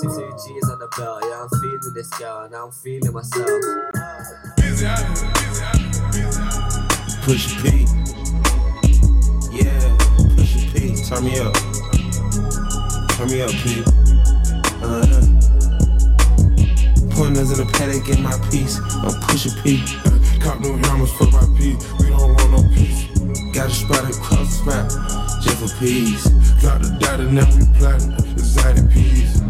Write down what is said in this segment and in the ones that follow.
Two G's on the belt, yeah, I'm feeling this girl, and I'm feeling myself. Push P. Yeah, push P. Turn me up. Turn me up, P. Uh-huh. Pointers in the paddock, get my piece. I'm pushing P. Cop new hammers for my P. We don't want no peace. Got a spot across the spot, just for peace. Got the data, now we plotting. Exotic peas.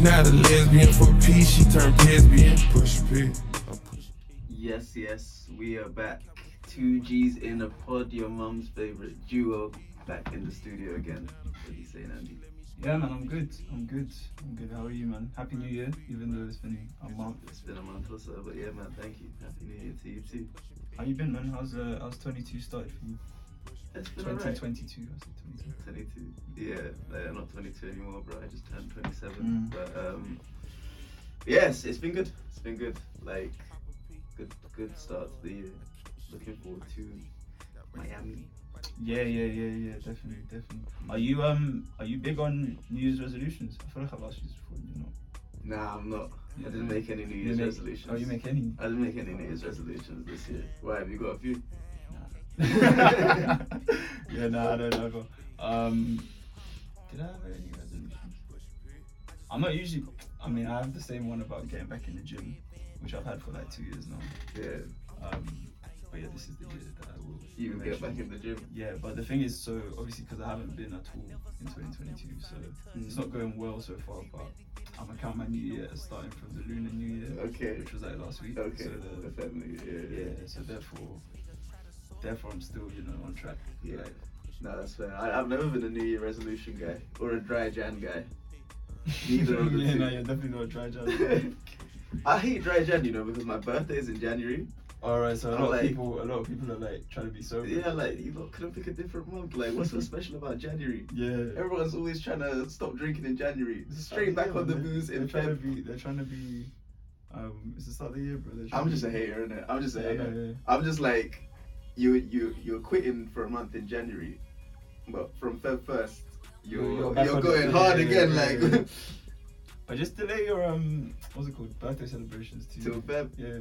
She not a lesbian for peace. She turned lesbian. Push P. I'm push Yes, yes, we are back. Two G's in a pod, your mum's favorite duo, back in the studio again. What are you saying, Andy? Yeah, man, I'm good. I'm good. I'm good. How are you, man? Happy New Year, even though it's been a month. It's been a month or so, but yeah, man, thank you. Happy New Year to you too. How you been, man? How's uh, how's 22 started for you? It's been alright. 2022. I said 22. 22. Yeah, uh, not 22 anymore, bro. I just turned 27. Mm. But um, yes, it's been good. It's been good. Like, good, good start to the year. Looking forward to Miami. Yeah, yeah, yeah, yeah. Definitely, definitely. Are you um are you big on New Year's resolutions? I feel like I've asked you this before. You're not. Nah, I'm not. I didn't make any New Year's make- resolutions. Oh, you make any? I didn't make any New Year's resolutions this year. Why? Have you got a few? yeah, no, I don't know. Um, did I have any resolutions? I'm not usually. I mean, I have the same one about getting back in the gym, which I've had for like two years now. Yeah. Um, but yeah, this is the year that I will. You will get back in the gym. Yeah, but the thing is, so obviously because I haven't been at all in 2022, so it's not going well so far. But I'm gonna count my new year as starting from the lunar new year, Okay. which was like last week. Okay. So the the, family. Yeah. yeah, so therefore, therefore I'm still you know on track. Yeah. No, that's fair. I, I've never been a New Year resolution guy or a dry Jan guy. Neither of the yeah, two. no, you're definitely not a dry Jan. I hate dry Jan, you know, because my birthday is in January. Alright, so a lot like- of people, a lot of people are like trying to be sober. Yeah, like you lot couldn't pick a different month. Like, what's so special about January? Yeah. Everyone's always trying to stop drinking in January. Straight back on the booze in They're trying to be. They're trying to be. Um, it's the start of the year, brother. I'm just a hater, innit? I'm just a Yeah, hater. yeah. I'm just like, you you you're quitting for a month in January, but from Feb first, you're You're- you're, you're going hard yeah, again, yeah, like yeah. But just delay your um, what's it called? Birthday celebrations too. till Feb. Yeah.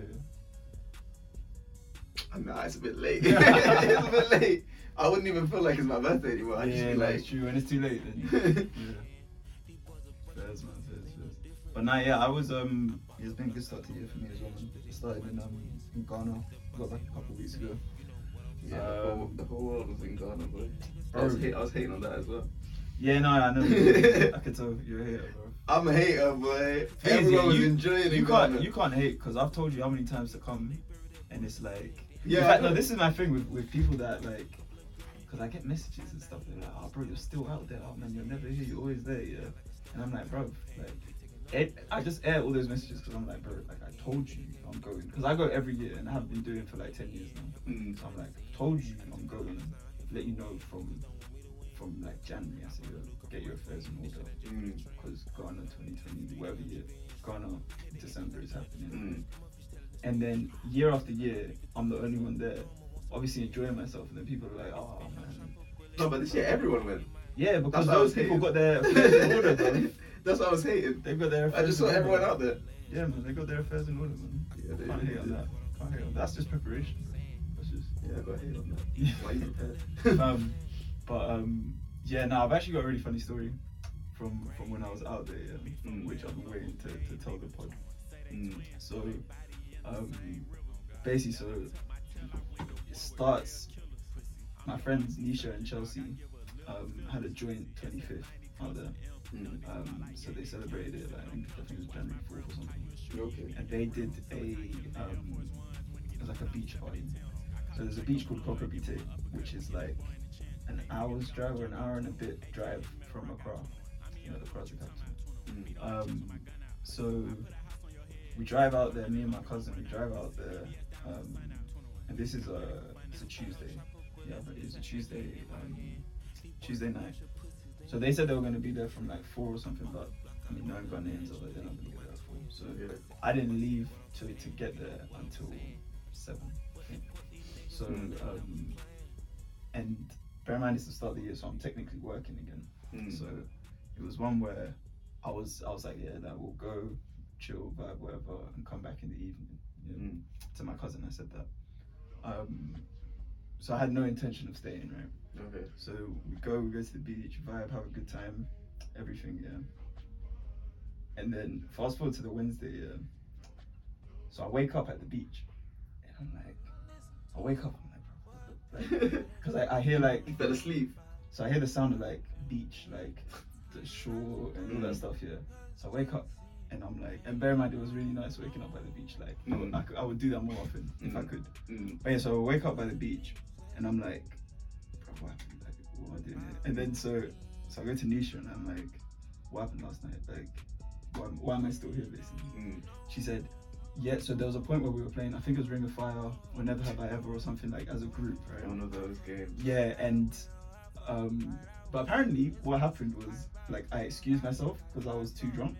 Nah, it's a bit late. it's a bit late. I wouldn't even feel like it's my birthday anymore. I'd just yeah, be like, it's true. When it's too late, then yeah. Fairs, man, fairs, fairs. But nah, yeah, I was um, it's been a good start to year for me as well. Man. I started in um in Ghana, got back a couple of weeks ago. Yeah, the, whole, the whole world was in Ghana, boy. I was, Bro. hate, I was hating on that as well. Yeah, no, I know. I could tell you're a hater, bro. I'm a hater, boy. Thing is, Everyone yeah, was you- enjoying it You in can't, you can't hate because I've told you how many times to come, and it's like. Yeah, In I fact, no, this is my thing with, with people that like, because I get messages and stuff. They're like, "Oh, bro, you're still out there. Oh man, you're never here. You're always there." Yeah, and I'm like, bro, like, it, I just air all those messages because I'm like, bro, like I told you I'm going because I go every year and I have been doing it for like ten years now. Mm. So I'm like, told you I'm going. Let you know from from like January. I said, get your affairs in order Mm. because Ghana 2020, whatever year, Ghana December is happening. Mm. And then year after year, I'm the only one there, obviously enjoying myself. And then people are like, oh man. No, but this year everyone went. Yeah, because That's what I was those people hating. got their affairs in order, bro. That's what I was hating. They've got their I just saw everyone out there. Yeah, man, they got their affairs in order, man. Yeah, they Can't really hate on did. that. Can't hate on that. That's just preparation. Bro. That's just. Yeah, I got on that. Yeah. Why you prepared? um, but um, yeah, no, I've actually got a really funny story from from when I was out there, yeah, Mm. which I've been waiting to, to tell the pod. Mm. So, um, basically, so it starts. My friends Nisha and Chelsea um, had a joint 25th out there. Mm. Um, so they celebrated it. Like, I think I think it was January 4th or something. Okay. And they did a um, it was like a beach party. So there's a beach called Kokrobite, which is like an hour's drive or an hour and a bit drive from Accra. You know, the Accra's the capital. Mm. Um, so we drive out there, me and my cousin, we drive out there, um, and this is a it's a Tuesday. Yeah, but it's a Tuesday, um, Tuesday night. So they said they were gonna be there from like four or something, but I mean, knowing Ghanaians, was like, they're not gonna get there at four. So Yeah. I didn't leave to to get there until seven. I think. So Mm. um, and bear in mind it's the start of the year, so I'm technically working again. Mm. So it was one where I was I was like, yeah, that we'll go chill, vibe, whatever, and come back in the evening. You know? Mm. To my cousin, I said that. Um, so I had no intention of staying, right? Okay. So we go, we go to the beach, vibe, have a good time, everything, yeah. And then fast forward to the Wednesday, yeah. So I wake up at the beach, and I'm like, I wake up, I'm like, because I, I hear like You fell asleep. so I hear the sound of like beach, like the shore and all that Mm. stuff, yeah. So I wake up and I'm like, and bear in mind it was really nice waking up by the beach. Like I, would, Mm. I, could, I would do that more often if I Mm. could. Mm. But yeah, so I wake up by the beach and I'm like, what happened? Like, what am I doing here? And then so so I go to Nisha and I'm like, what happened last night? Like, why, why am I still here basically? Mm. She said, yeah, so there was a point where we were playing, I think it was Ring of Fire or Never Have I Ever or something like as a group, right? One of those games. Yeah, and um, but apparently what happened was like I excused myself because I was too drunk.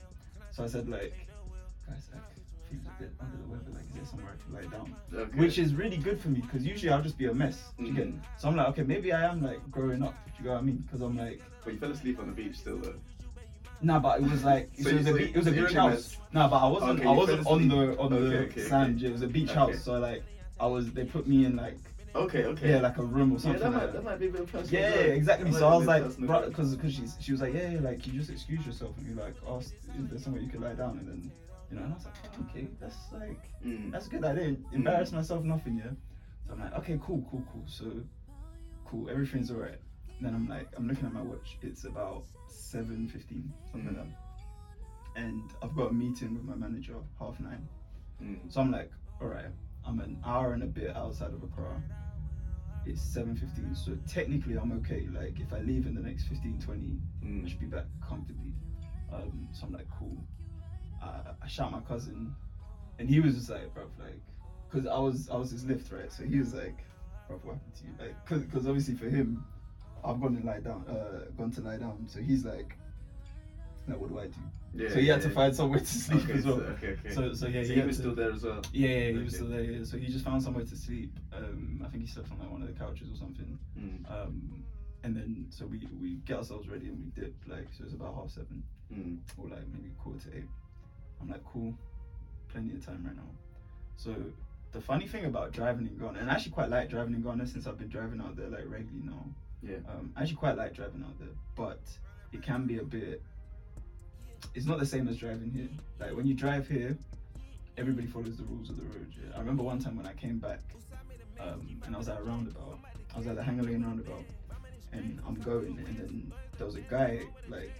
So I said like, guys, like feels a bit under the weather. Like, is there somewhere I can lie down? Okay. Which is really good for me because usually I'll just be a mess. do You get? Mhm. So I'm like, okay, maybe I am like growing up. Do you know what I mean? Because I'm like, But you fell asleep on the beach still though. Nah, but it was like So it was you- a so be- it was a you're beach in a house. mess. Nah, but I wasn't Okay, I you wasn't fell on the on the Okay, okay, sand. okay. It was a beach Okay. house. So like I was they put me in like Okay, okay. yeah like a room or Yeah, something. that like might that might be a bit personal. Yeah, exactly. That So I was be a bit like, personal because because she's she was like, yeah, yeah, like you just excuse yourself and you like asked, is there somewhere you could lie down? And then you know, and I was like, oh, okay, that's like Mm. that's good. I didn't embarrass myself, nothing. Yeah. So I'm like, okay, cool, cool, cool. So cool, everything's alright. Then I'm like, I'm looking at my watch. It's about seven fifteen, something like that. And I've got a meeting with my manager half nine. Mm. So I'm like, all right, I'm an hour and a bit outside of Accra. It's 7.15, so technically I'm okay. Like, if I leave in the next 15, 20, I Mm. should be back comfortably. Um, so I'm like, cool. I, I shout my cousin, and he was just like, bro, like, because I was I was his lift, right? So he was like, bro, what happened to you? Like, because because obviously for him, I've gone to lie down, uh, gone to lie down. So he's like, like, what do I do? Yeah, so he had to find somewhere to sleep Okay, as well. so, okay, okay. So so yeah, So he he was to- still there as well. yeah, yeah, he was still there. Yeah. So he just found somewhere to sleep. Um, I think he slept on like one of the couches or something. Mm. Um, and then so we we get ourselves ready and we dip. Like so it's about half seven Mm. or like maybe quarter to eight. I'm like, cool, plenty of time right now. So the funny thing about driving in Ghana, and I actually quite like driving in Ghana since I've been driving out there like regularly now. Yeah. Um, I actually quite like driving out there, but it can be a bit. It's not the same as driving here. Like when you drive here, everybody follows the rules of the road. Yeah? I remember one time when I came back, um, and I was at a roundabout. I was at the Hanger Lane roundabout, and I'm going, and then there was a guy like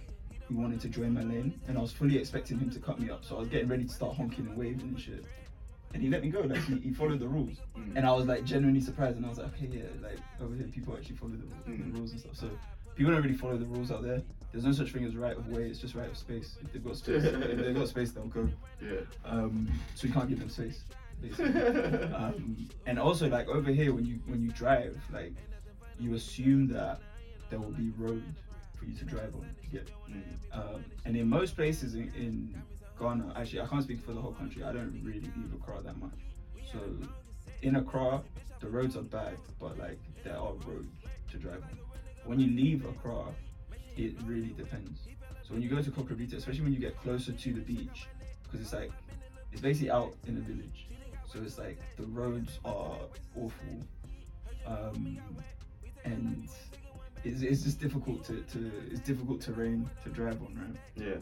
who wanted to join my lane, and I was fully expecting him to cut me up. So I was getting ready to start honking and waving and shit. And he let me go, like he, he followed the rules. Mm. And I was like genuinely surprised, and I was like, okay, yeah, like over here people actually follow the, Mm. the rules and stuff. So people don't really follow the rules out there. There's no such thing as right of way. It's just right of space. If they've got space, if they've got space, they'll go. Yeah. Um, so you can't give them space, um, and also like over here, when you when you drive, like you assume that there will be road for you to drive on. You get Mm. um, and in most places in, in Ghana, actually, I can't speak for the whole country. I don't really leave Accra that much. So in Accra, the roads are bad, but like there are roads to drive on. When you leave Accra, it really depends. So when you go to Kokrobite, especially when you get closer to the beach, because it's like it's basically out in a village. So it's like the roads are awful, um, and it's, it's just difficult to, to it's difficult terrain to drive on, right? Yeah.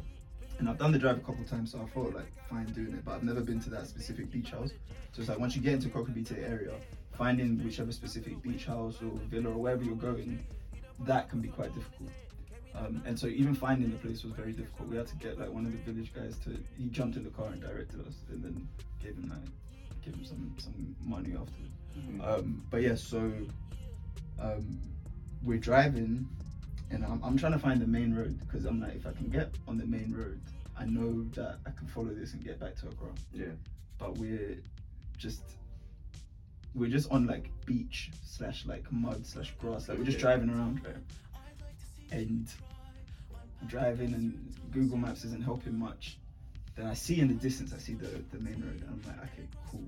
And I've done the drive a couple of times, so I thought like fine doing it, but I've never been to that specific beach house. So it's like once you get into Kokrobite area, finding whichever specific beach house or villa or wherever you're going, that can be quite difficult. Um, and so even finding the place was very difficult. We had to get like one of the village guys to he jumped in the car and directed us, and then gave him like gave him some some money after. Mm. Um, but yeah, so um, we're driving, and I'm, I'm trying to find the main road because I'm like, if I can get on the main road, I know that I can follow this and get back to Accra. Yeah. But we're just we're just on like beach slash like mud slash grass. Like we're just driving around, right? And driving and Google Maps isn't helping much. Then I see in the distance, I see the, the main road, and I'm like, okay, cool.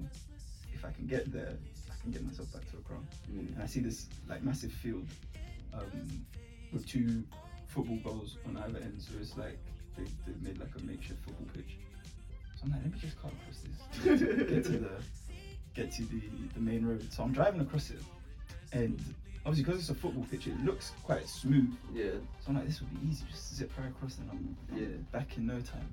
If I can get there, I can get myself back to Accra Mm. and I see this like massive field, um, with two football goals on either end. So it's like they, they made like a makeshift football pitch. So I'm like, let me just cut across this, get to the get to the the main road. So I'm driving across it, and obviously because it's a football pitch, it looks quite smooth. Yeah. So I'm like, this would be easy, just zip right across and I'm, I'm Yeah. back in no time.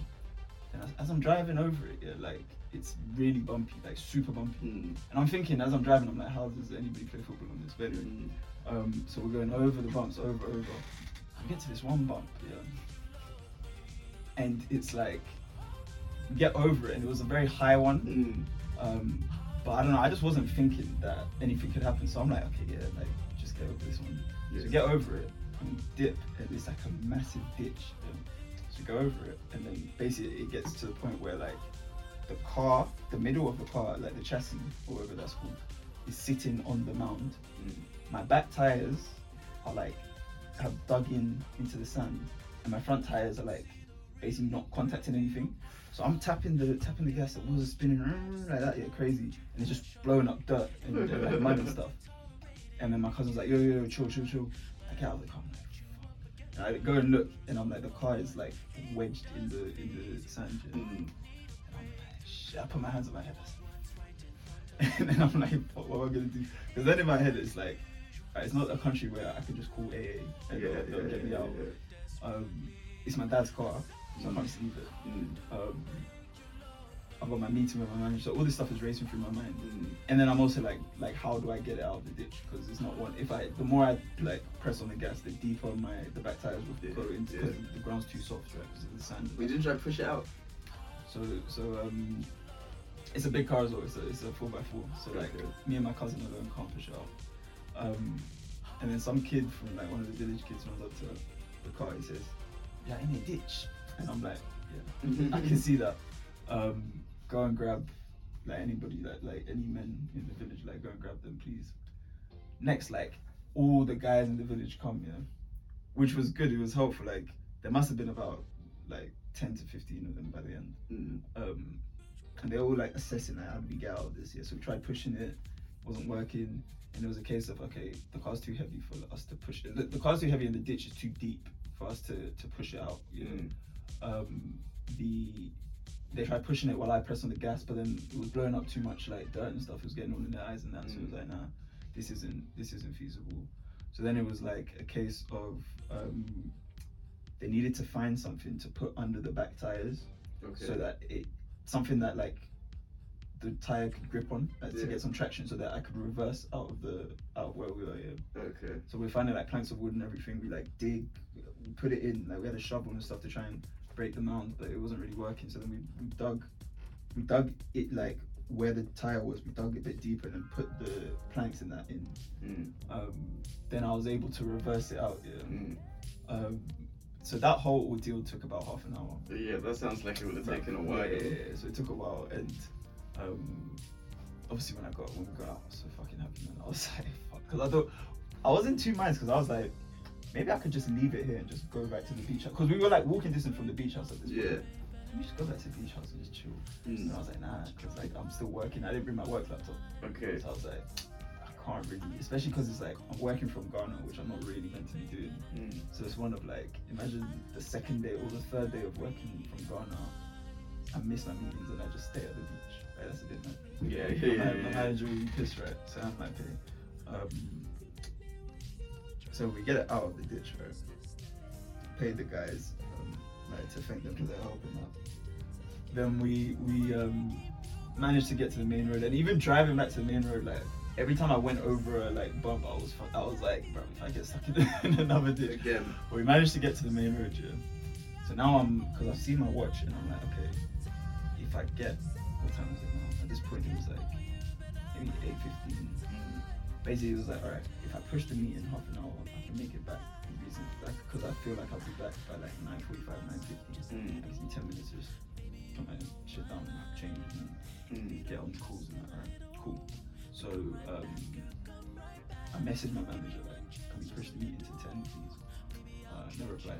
As, as I'm driving over it, yeah, like it's really bumpy, like super bumpy. Mm. And I'm thinking as I'm driving, I'm like, how does anybody play football on this? But Mm. um, so we're going over the bumps, over, over. We get to this one bump, yeah. And it's like, get over it, and it was a very high one. Mm. Um, but I don't know, I just wasn't thinking that anything could happen. So I'm like, okay, yeah, like, just get over this one. Yeah. So get over it and dip, and it's like a massive ditch. Um, so go over it, and then basically it gets to the point where like the car, the middle of the car, like the chassis or whatever that's called, is sitting on the mound. Mm. My back tires are like have dug in into the sand, and my front tires are like basically not contacting anything. So I'm tapping the tapping the gas, the wheels are spinning like that, yeah, crazy, and it's just blowing up dirt and, and like mud and stuff. And then my cousin's like, yo, yo, yo, chill, chill, chill. I get out of the car, I go and look, and I'm like, the car is like wedged in the in the sand. yeah. Mm. And I'm like, shit, I put my hands on my head. And then I'm like, fuck, what am I gonna do? Because then in my head, it's like, it's not a country where I can just call AA and Yeah, they'll, they'll yeah, get me out. Um, it's my dad's car, so I can't just leave it. Mm. Um, I've got my meeting with my manager, so all this stuff is racing through my mind. Mm. And then I'm also like, like, how do I get it out of the ditch? Because it's not one. If I, the more I like press on the gas, the deeper my the back tires will go into because the ground's too soft, right? Because of the sand. We didn't try to push it out. So so um, it's a big car as well. It's a it's a four x four. So like Okay. me and my cousin alone can't push it out. Um, and then some kid from like one of the village kids runs up to the car. He says, "Yeah, in a ditch," and I'm like, "Yeah, I can see that." Um, go and grab like anybody like like any men in the village. Like go and grab them, please. Next, like all the guys in the village come, yeah, which was good. It was helpful. Like there must have been about like ten to fifteen of them by the end Mm. um, and they were all like assessing like how do we get out of this yeah so we tried pushing it wasn't working and it was a case of okay the car's too heavy for us to push it the, the car's too heavy and the ditch is too deep for us to to push it out you know Mm. um, the they tried pushing it while I pressed on the gas but then it was blowing up too much like dirt and stuff it was getting all in their eyes and that so it was Mm. like nah this isn't this isn't feasible so then it was like a case of um, they needed to find something to put under the back tires Okay. so that it something that like the tire could grip on like, to get some traction so that I could reverse out of the out of where we were yeah. okay. so we're finding like planks of wood and everything we like dig we put it in like we had a shovel and stuff to try and break the mound but it wasn't really working so then we, we dug we dug it like where the tire was we dug a bit deeper and then put the planks in that in Mm. um, then I was able to reverse it out yeah Mm. um, so that whole ordeal took about half an hour Yeah, that sounds like it would have taken a while. yeah, yeah, yeah. So it took a while, and um, obviously when I got when we got out, I was so fucking happy, man. I was like, fuck, because I thought I was in two minds because I was like, maybe I could just leave it here and just go back to the beach house because we were like walking distance from the beach house at this point. Yeah. Let me just go back to the beach house and just chill. Mm. And I was like, nah, because like I'm still working. I didn't bring my work laptop, Okay. so I was like, I can't really, especially because it's like I'm working from Ghana, which I'm not really meant to be doing. Mm. So it's one of like, imagine the second day or the third day of working from Ghana, I miss my meetings and I just stay at the beach. Right, that's a bit mad. Yeah, yeah, yeah. my manager will be pissed, right? So I have my pay. Um, so we get it out of the ditch, right? Pay the guys, um, like to thank them for their help and that. Then we we um, managed to get to the main road, and even driving back to the main road, like every time I went over a like bump, I was I was like, bro, if I get stuck in, another ditch, Again. but we managed to get to the main road, yeah. So now I'm, because I've seen my watch and I'm like, okay, if I get, what time is it now? At this point, it was like maybe 8.15. Mm. Basically, it was like, alright, if I push the meet in half an hour, I can make it back in reason. Like, because I feel like I'll be back by like 9.45, 9.50. Mm. I just need 10 minutes to just put my shit down, change, and Mm. get on the calls and that. Alright, cool. So, um, I messaged my manager, like, can we push the meeting to 10, please? Uh, no reply.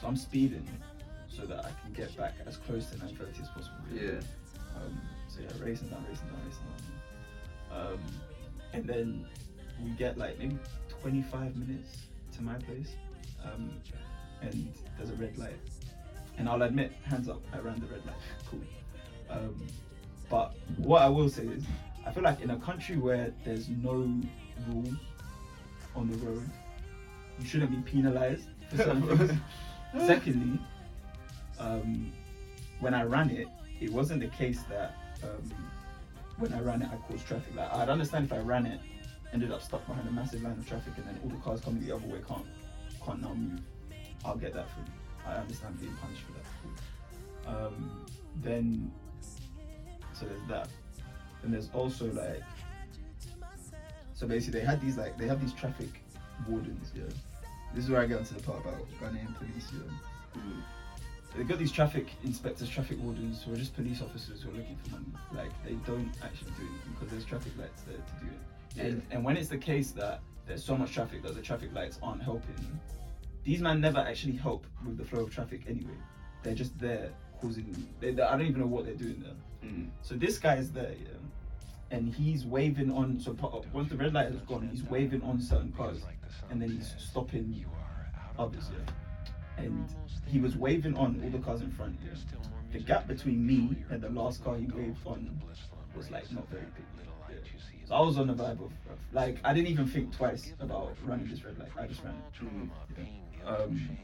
So I'm speeding so that I can get back as close to 9.30 as possible. Yeah. Um, so yeah, racing down, racing down, racing down. Um, and then we get like maybe 25 minutes to my place, um, and there's a red light. And I'll admit, hands up, I ran the red light. Cool. Um, but what I will say is, I feel like in a country where there's no rule on the road, you shouldn't be penalized for certain things. Secondly, um, when I ran it, it wasn't the case that um, when I ran it, I caused traffic. Like I'd understand if I ran it, ended up stuck behind a massive line of traffic, and then all the cars coming the other way can't can't now move. I'll get that for you. I understand being punished for that. Um, then so there's that, and there's also like so basically they had these like they have these traffic wardens. Yeah, this is where I get onto the part about Ghanaian police. Yeah. Mm. They got these traffic inspectors, traffic wardens who are just police officers who are looking for money. Like they don't actually do anything because there's traffic lights there to do it. And, and when it's the case that there's so much traffic that the traffic lights aren't helping, these men never actually help with the flow of traffic anyway. They're just there causing. They, they- I don't even know what they're doing there. Mm. So this guy is there, yeah, and he's waving on. So once the red light has gone, he's waving on certain cars, and then he's stopping others, yeah. And he was waving on all the cars in front. Yeah. The gap between me and the last car he waved on was like not very big. Yeah. So I was on the vibe of, of like I didn't even think twice about running this red light. I just ran it. Yeah. Um,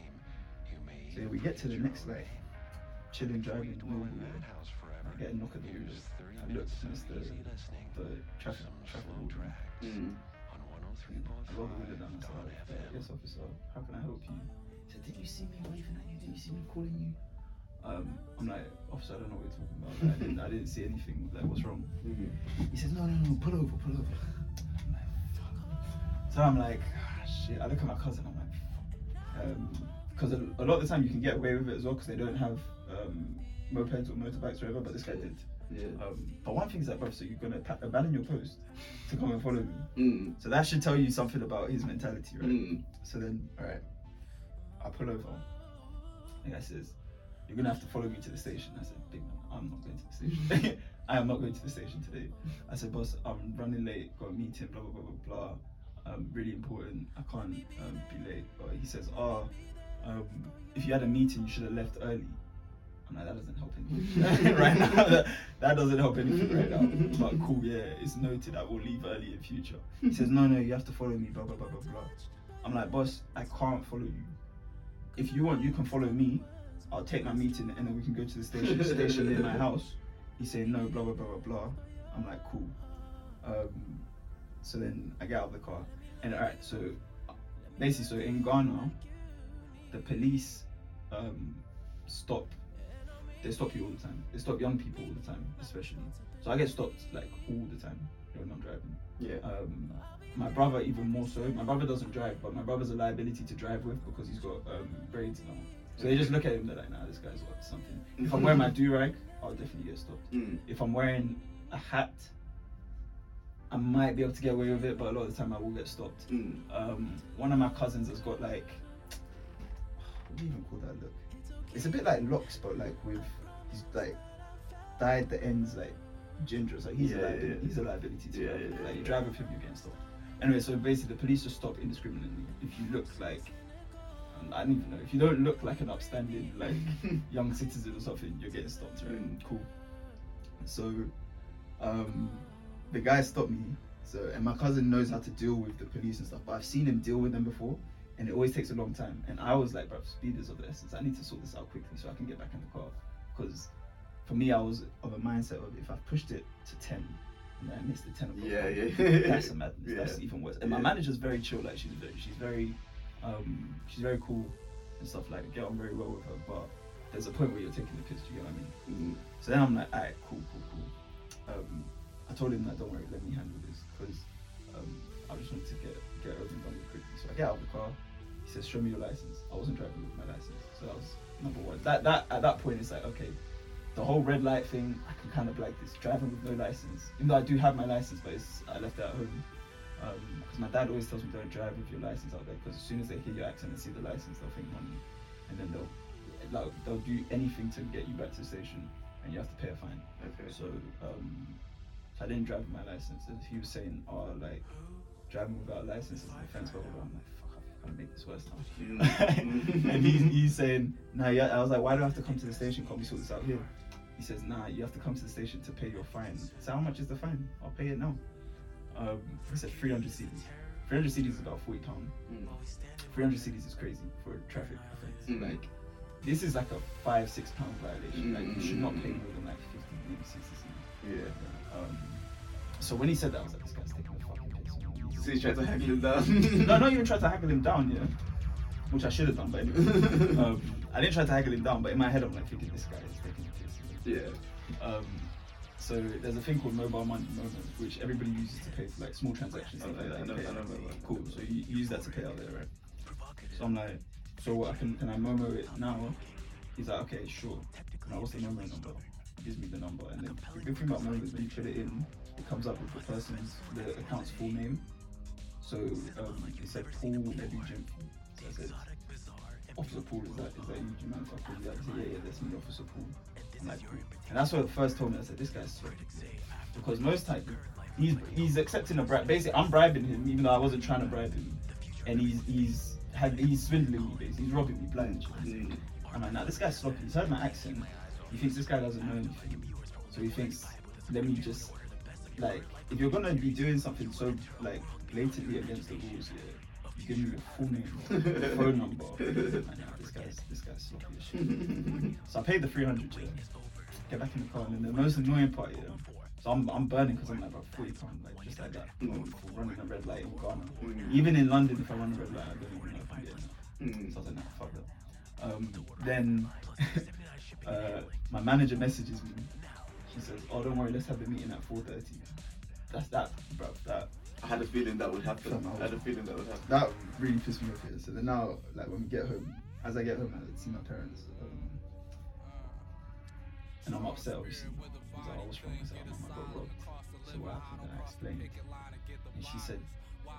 so yeah, we get to the next light, chilling, driving, normal. Yeah. I get a knock at the window. I look, and it's the, the traffic, traffic warden. Mm. I roll the window down and say, "Uh, yes, officer, how can I help you? He said, did you see me waving at you? Did you see me calling you? Um, I'm like, officer, I don't know what you're talking about. I, didn't, I didn't see anything. Like, what's wrong? Mm. He says, no, no, no, pull over, pull over. I'm like, fuck. So I'm like, ah, shit. I look at my cousin. I'm like, um, because a, a lot of the time you can get away with it as well because they don't have um, mopeds or motorbikes or whatever. But this guy did. Yeah. Um, but one thing is that, bro, so you're gonna pa- abandon your post to come and follow me. Mm. So that should tell you something about his mentality, right? Mm. So then, all right, I pull over. The guy says, "You're gonna have to follow me to the station." I said, "Big man, I'm not going to the station. I am not going to the station today." I said, "Boss, I'm running late. Got a meeting. Blah blah blah blah blah. Um, really important. I can't um, be late." But he says, "Oh, um, if you had a meeting, you should have left early." I'm like, that doesn't help anything right now. That, that doesn't help anything right now. But cool, yeah, it's noted. I will leave early in future. He says, no, no, you have to follow me. Blah blah blah blah blah. I'm like, boss, I can't follow you. If you want, you can follow me. I'll take my meeting and then we can go to the station station near my house. He's saying no, blah blah blah blah blah. I'm like, cool. Um, so then I get out of the car and alright, so basically, so in Ghana, the police um, stop. They stop you all the time. They stop young people all the time, especially. So I get stopped like all the time when I'm driving. Yeah. Um, my brother even more so. My brother doesn't drive, but my brother's a liability to drive with because he's got um, braids now. So they just look at him. They're like, "Nah, this guy's got something." If I'm wearing my do rag, I'll definitely get stopped. Mm. If I'm wearing a hat, I might be able to get away with it, but a lot of the time I will get stopped. Mm. Um, one of my cousins has got like, what do you even call that look? It's a bit like locks, but like with he's like dyed the ends like ginger. So he's Yeah, a liability. yeah. He's a liability to Yeah, yeah, Like you drive with him, you're getting stopped. Anyway, so basically the police just stop indiscriminately if you look like. I don't even know if you don't look like an upstanding like young citizen or something, you're getting stopped, right? Mm. Cool. So, um, the guy stopped me. So, and my cousin knows how to deal with the police and stuff, but I've seen him deal with them before, and it always takes a long time. And I was like, bro, speed is of the essence. I need to sort this out quickly so I can get back in the car. Because for me, I was of a mindset of if I pushed it to 10 and I missed the 10 o'clock, Yeah, yeah. that's a madness. That's even worse. And my Yeah. manager's very chill. Like she's very, she's very, um, she's very cool and stuff. Like that. get on very well with her. But there's a point where you're taking the piss. Do you get what I mean? Mm. So then I'm like, alright, cool, cool, cool. Um, I told him that don't worry, let me handle this because um, I just wanted to get get everything done quickly. So I get out of the car. He says, "Show me your license." I wasn't driving with my license, so that was number one. That that at that point it's like, okay, the whole red light thing, I can kind of like this driving with no license. Even though I do have my license, but it's, I left it at home. Because my dad always tells me don't drive with your license out there because as soon as they hear your accent and see the license, they'll think money, and then they'll like they'll do anything to get you back to the station, and you have to pay a fine. Okay. So um, I didn't drive with my license. And he was saying, oh, like driving without a license is an offense. Blah blah blah. I'm like, fuck, I'm gonna make this worse now. Mm. and he's, he's saying, nah, yeah. I was like, why do I have to come to the station? Can't we sort this out here? He says, nah, you have to come to the station to pay your fine. So how much is the fine? I'll pay it now. Um, he said 300 cedis. 300 cedis is about 40 pounds. Mm. 300 cedis is crazy for traffic offense. Mm. Like, this is like a five, six pound violation. Like, you should not pay Mm. more than like 50, maybe 60 cedis. Yeah. Um, so when he said that, I was like, this guy's taking the fucking piss. So he's trying to haggle him down. no, not even try to haggle him down, yeah. Which I should have done, but anyway. um, I didn't try to haggle him down, but in my head I'm like thinking this guy is taking the piss. Yeah. Um, so there's a thing called mobile money, Momo, which everybody uses to pay for like small transactions. Oh, like yeah, that. I know- pay I know out. about. Cool. So you, you use that to pay out there, right? So I'm like, so what? I can can I Momo it now? He's like, okay, sure. Now what's the Momo number? He gives me the number, and then the good thing about Momo is when you put it in, it comes up with the person's the account's full name. So um, it said Paul Eddie Jim. So I said, Officer Paul, is that is that you, Jim? So I called you. I said, yeah, yeah, that's me, Officer Paul. Like. And that's what it first told me. I said, this guy's sweet. Because most times he's he's accepting a bribe. Basically, I'm bribing him, even though I wasn't trying to bribe him. And he's he's had he's swindling me. Basically, he's robbing me blind. Mm. I'm like, nah, this guy's sloppy. He's heard my accent. He thinks this guy doesn't know anything. So he thinks, let me just like, if you're gonna be doing something so like blatantly against the rules, yeah, you give me your full name, phone number. Like, nah, this guy's this guy's sloppy as shit. So I paid the 300 yeah. Get back in the car, and then the most annoying part, yeah. So I'm, I'm burning because I'm like about 40 pounds, like just like that, Mm. running a red light in Ghana. Mm. Even in London, if I run a red light, I don't even know if I'm getting that. Mm. So I was like, nah, fuck that. Um, then uh, my manager messages me. She says, "Oh, don't worry, let's have the meeting at 4:30." That's that, bro. That I had a feeling that would happen. I had a feeling that would happen. that really pissed me off here. So then now, like when we get home, as I get home, I see my parents, um, and I'm upset obviously. I was like, oh, what's wrong? I said, oh, I got robbed. So what happened? And I explained. And she said,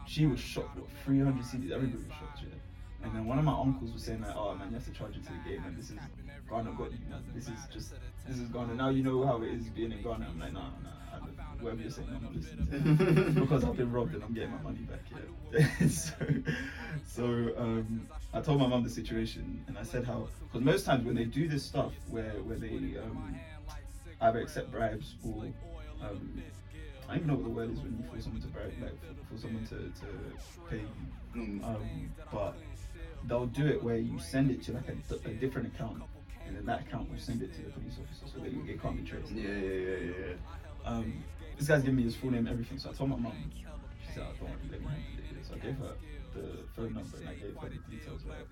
she was shocked. What 300 cedis? Everybody was shocked. Yeah. And then one of my uncles was saying like, oh man, you have to charge it to the game, and this is Ghana got you. Man. This is just this is Ghana. Now you know how it is being in Ghana. I'm like, nah, nah. Whatever you're saying, I'm not listening. To because I've been robbed and I'm getting my money back. Yeah. so, so um, I told my mum the situation, and I said how because most times when they do this stuff where where they um, either accept bribes or um, I don't even know what the word is when you force someone to bribe, like for, for someone to, to pay you. Mm. Um, but they'll do it where you send it to like a, a different account, and then that account will send it to the police officer so that you, it can't be traced. Yeah, yeah, yeah, yeah. Um, this guy's giving me his full name, everything. So I told my mum. She said, oh, "Don't worry, let me handle it." So I gave her the phone number and I gave her the details. Right.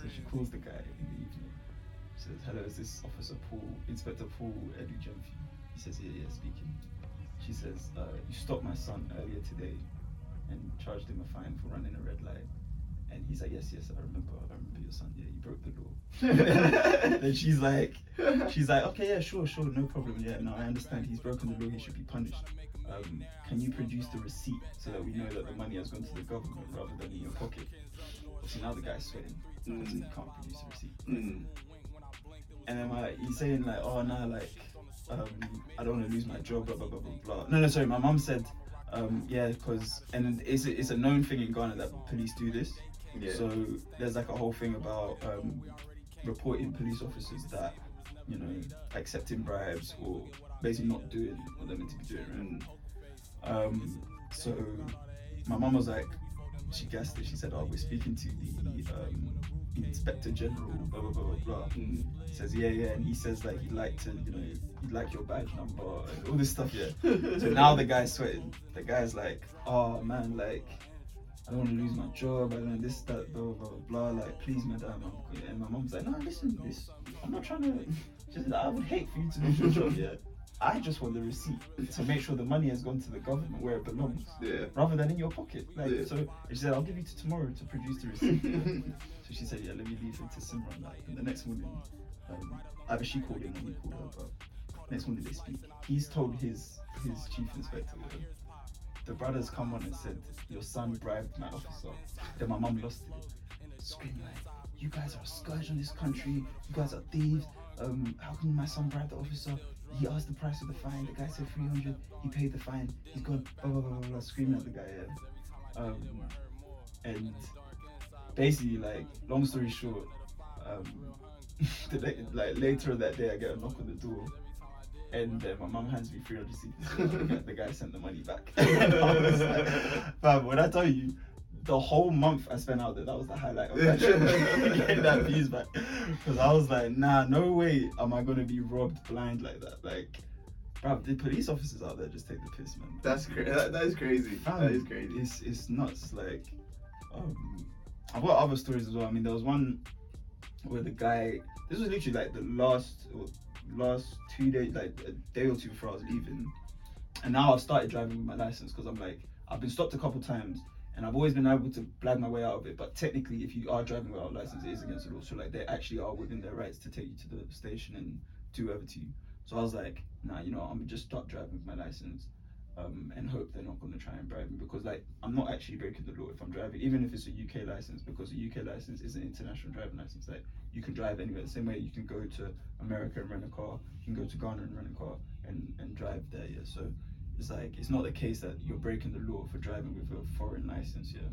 So she calls the guy in the evening. She says, "Hello, is this Officer Paul, Inspector Paul Eddie Jemfi?" He says, "Yeah, yeah, speaking." She says, uh, "You stopped my son earlier today and charged him a fine for running a red light." And he's like, "Yes, yes, I remember. I remember your son. Yeah, you broke the law." and she's like, she's like, "Okay, yeah, sure, sure, no problem. Yeah, no, I understand. He's broken the law. He should be punished. Um, can you produce the receipt so that we know that the money has gone to the government rather than in your pocket?" So now the guy's sweating because he can't produce a receipt. Mm. And then my, he's saying like, oh no, like, um, I don't want to lose my job, blah blah blah blah blah. No, no, sorry. My mum said, um, yeah, because and it's a, it's a known thing in Ghana that police do this. Yeah. So there's like a whole thing about um, reporting police officers that you know accepting bribes or basically not doing what they're meant to be doing. Mm. Um, so my mum was like, she guessed it. She said, "Oh, we're speaking to the um, inspector general." Blah blah blah blah blah. He says, "Yeah, yeah," and he says like he'd like to, you know, he'd like your badge number and all this stuff. Yeah. so now the guy's sweating. The guy's like, "Oh man, like." I don't want to lose my job. I don't know this, that, blah, blah, blah, blah. Like, please, madam. I'm- And my mom's like, no, listen, this. I'm not trying to. She said, I would hate for you to lose your job. Yeah. I just want the receipt to make sure the money has gone to the government where it belongs Yeah. rather than in your pocket. Like, Yeah. so she said, I'll give you to tomorrow to produce the receipt. so she said, yeah, let me leave it to Simran. Like, and the next morning, um, either she called him or he called her, but next morning they speak. He's told his his chief inspector, yeah, the brothers come on and said, your son bribed my officer. Then my mum lost it. Screaming like, you guys are scourge on this country. You guys are thieves. Um, how can my son bribe the officer? He asked the price of the fine. The guy said 300. He paid the fine. He's gone, blah, blah, blah, blah, blah, screaming at the guy. Yeah. Um, and basically, like, long story short, um, like later that day, I get a knock on the door. And uh, my mum hands me 300 cedis. the guy sent the money back. And I like, fam, when I tell you, the whole month I spent out there, that was the highlight of that trip. Getting that views back. Because I was like, nah, no way am I going to be robbed blind like that. Like, bruv, the police officers out there just take the piss, man. That's cra- that, that is crazy. Fam, that is crazy. It's it's nuts. Like, um, I've got other stories as well. I mean, there was one where the guy. This was literally like the last last two days, like a day or two before I was leaving, and now I've started driving with my license because I'm like I've been stopped a couple times. And I've always been able to blag my way out of it, but technically, if you are driving without a license, it is against the law. So like, they actually are within their rights to take you to the station and do whatever to you. So I was like, nah, you know, I'm just start driving with my license um, and hope they're not going to try and bribe me because like I'm not actually breaking the law if I'm driving, even if it's a UK license because a UK license is an international driving license. Like you can drive anywhere. The same way you can go to America and rent a car, you can go to Ghana and rent a car and and drive there. Yeah, so it's like it's not the case that you're breaking the law for driving with a foreign license. Yeah,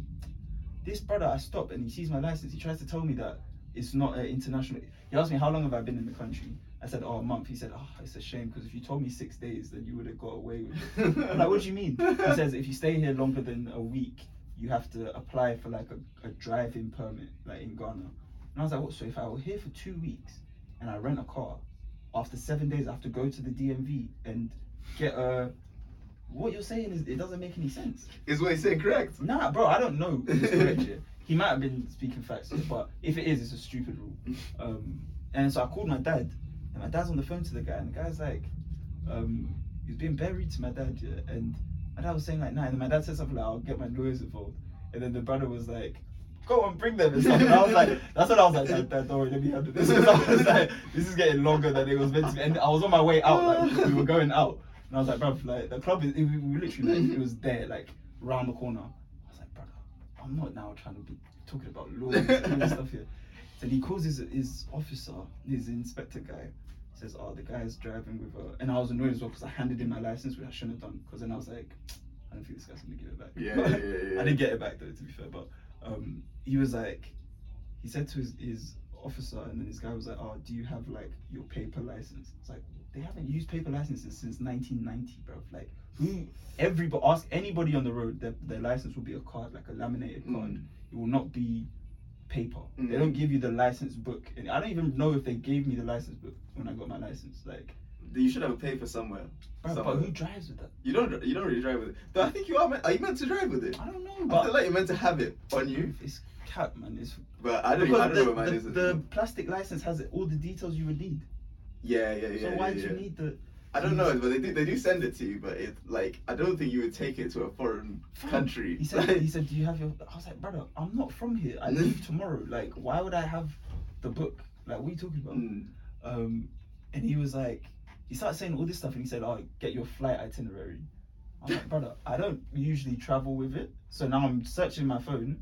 this brother I stop and he sees my license. He tries to tell me that it's not an international. He asked me how long have I been in the country. I said, oh, a month. He said, oh, it's a shame because if you told me six days, then you would have got away with it. I'm like, what do you mean? He says, if you stay here longer than a week, you have to apply for like a, a drive-in permit, like in Ghana. And I was like, what? So if I were here for two weeks and I rent a car, after seven days, I have to go to the DMV and get a. What you're saying is it doesn't make any sense. Is what he said correct? Nah, bro, I don't know. if it's correct yet. He might have been speaking facts, but if it is, it's a stupid rule. Um, and so I called my dad, and my dad's on the phone to the guy, and the guy's like, um, he's being buried to my dad, yeah. And my dad was saying like, nah. And then my dad said something like, I'll get my lawyers involved. And then the brother was like, go on, bring them and stuff. And I was like, that's what I was like, don't worry, let me handle this. I was like, this is getting longer than it was meant to be. And I was on my way out, like we were going out. And I was like, bro, like the club is, we we literally like, it was there, like round the corner. I was like, brother, I'm not now trying to be talking about law and stuff here. Then he calls his his officer, his inspector guy. Says, oh, the guy's driving with a, and I was annoyed as well because I handed in my license, which I shouldn't have done. Because then I was like, I don't think this guy's gonna give it back. Yeah, yeah, yeah, yeah. I didn't get it back though, to be fair. But um, he was like, he said to his, his officer, and then this guy was like, oh, do you have like your paper license? It's like they haven't used paper licenses since 1990, bro. Like who? Everybody ask anybody on the road, their, their license will be a card, like a laminated card. Mm. It will not be paper. They Mm. don't give you the license book, and I don't even know if they gave me the license book when I got my license. Like, You should have a paper somewhere. bro, somewhere. but who drives with that? You don't. You don't really drive with it. Though I think you are. Meant, are you meant to drive with it? I don't know, I feel like you're meant to have it on you. it's cap, man. It's But I don't. I don't the, know what mine the, is. the plastic license has all the details you would need. yeah, yeah, yeah. so yeah, why yeah. do you need the? I don't know, but they do. They do send it to you, but it like I don't think you would take it to a foreign country. He said, he said, do you have your? I was like, brother, I'm not from here. I leave tomorrow. Like, why would I have the book? Like, what are you talking about? Mm. Um, and he was like, he started saying all this stuff, and he said, "Oh, get your flight itinerary." I'm like, brother, I don't usually travel with it, so now I'm searching my phone,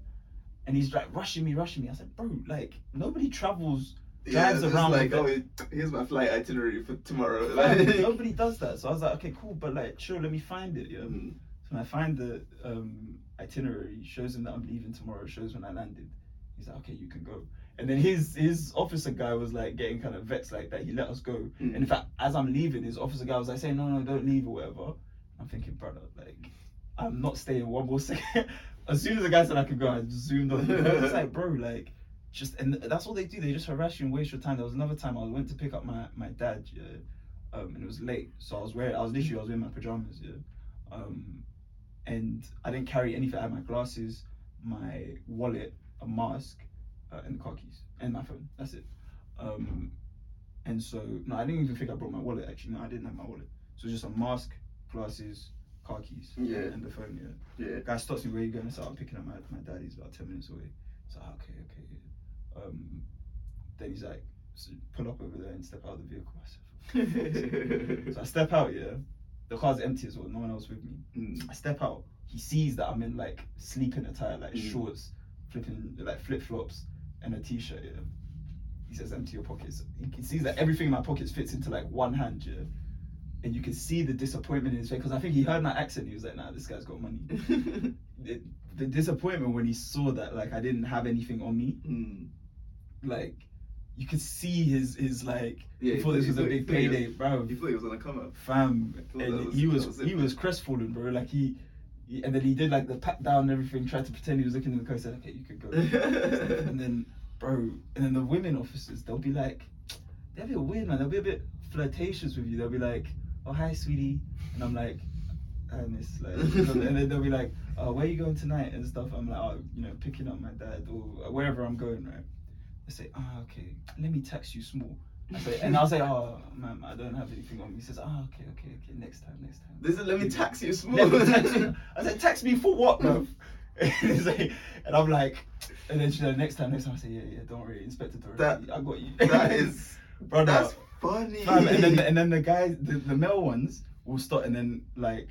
and he's like rushing me, rushing me. I said, bro, like nobody travels, Yeah, drives around like oh, here's my flight itinerary for tomorrow. Like, nobody does that. So I was like, okay, cool, but like, sure, let me find it. Yeah. Mm. So when I find the um, itinerary, shows him that I'm leaving tomorrow, shows when I landed. He's like, okay, you can go. And then his his officer guy was like getting kind of vexed like that. He let us go. Mm. And in fact, as I'm leaving, his officer guy was like saying, no, no, don't leave or whatever. I'm thinking, brother, like, I'm not staying one more second. as soon as the guy said I could go, I just zoomed on. it's like, bro, like, just and that's all they do. They just harass you and waste your time. There was another time I went to pick up my my dad, yeah, um, and it was late, so I was wearing, I was literally, I was wearing my pajamas, yeah, um, and I didn't carry anything. I had my glasses, my wallet, a mask, uh, and the car keys, and my phone. That's it. Um, and so no, I didn't even think I brought my wallet. Actually, no, I didn't have my wallet. So just a mask, glasses, car keys, Yeah. and the phone. Yeah. yeah. Guy stops me, where you going? So I'm picking up my, my dad, he's about 10 minutes away. So, ah, okay, okay. yeah. Um, then he's like, so pull up over there and step out of the vehicle. I said, "For fuck's sake." so I step out, yeah. The car's empty as well, no one else with me. Mm. I step out, he sees that I'm in like sleeping attire, like Mm. shorts, flipping, like flip flops, and a t shirt, yeah. He says, empty your pockets. He sees that everything in my pockets fits into like one hand, yeah. And you can see the disappointment in his face because I think he heard my accent. He was like, "Nah, this guy's got money." it, the disappointment when he saw that like I didn't have anything on me, Mm. Like you could see his his like Yeah, he thought this was a he big he was- payday, bro. You thought he was gonna come up. Fam, thought and was- he was he was crestfallen, bro. Like he, he, and then he did like the pat down and everything, tried to pretend he was looking in the car. Said, "Okay, you could go." and then, bro, and then the women officers, they'll be like, they'll be weird, man. They'll be a bit flirtatious with you. They'll be like, "Oh, hi, sweetie," and I'm like, and it's like, and then they'll be like, "Oh, where you going tonight?" and stuff. I'm like, "Oh, you know, picking up my dad or wherever I'm going, right?" They say, "Oh, okay, let me text you small." I say, and I'll say, "Oh, man, I don't have anything on me." He says, "Oh, okay, okay, okay, next time, next time." This is let me text you small. Let me text. I said, text me for what, like- and I'm like, and then she said, next time, next time, I say, yeah, yeah, don't worry, Inspector Dorothy, That- I got you. that is brother. that's funny. fam, and then and then the guys, the, the male ones will start, and then like,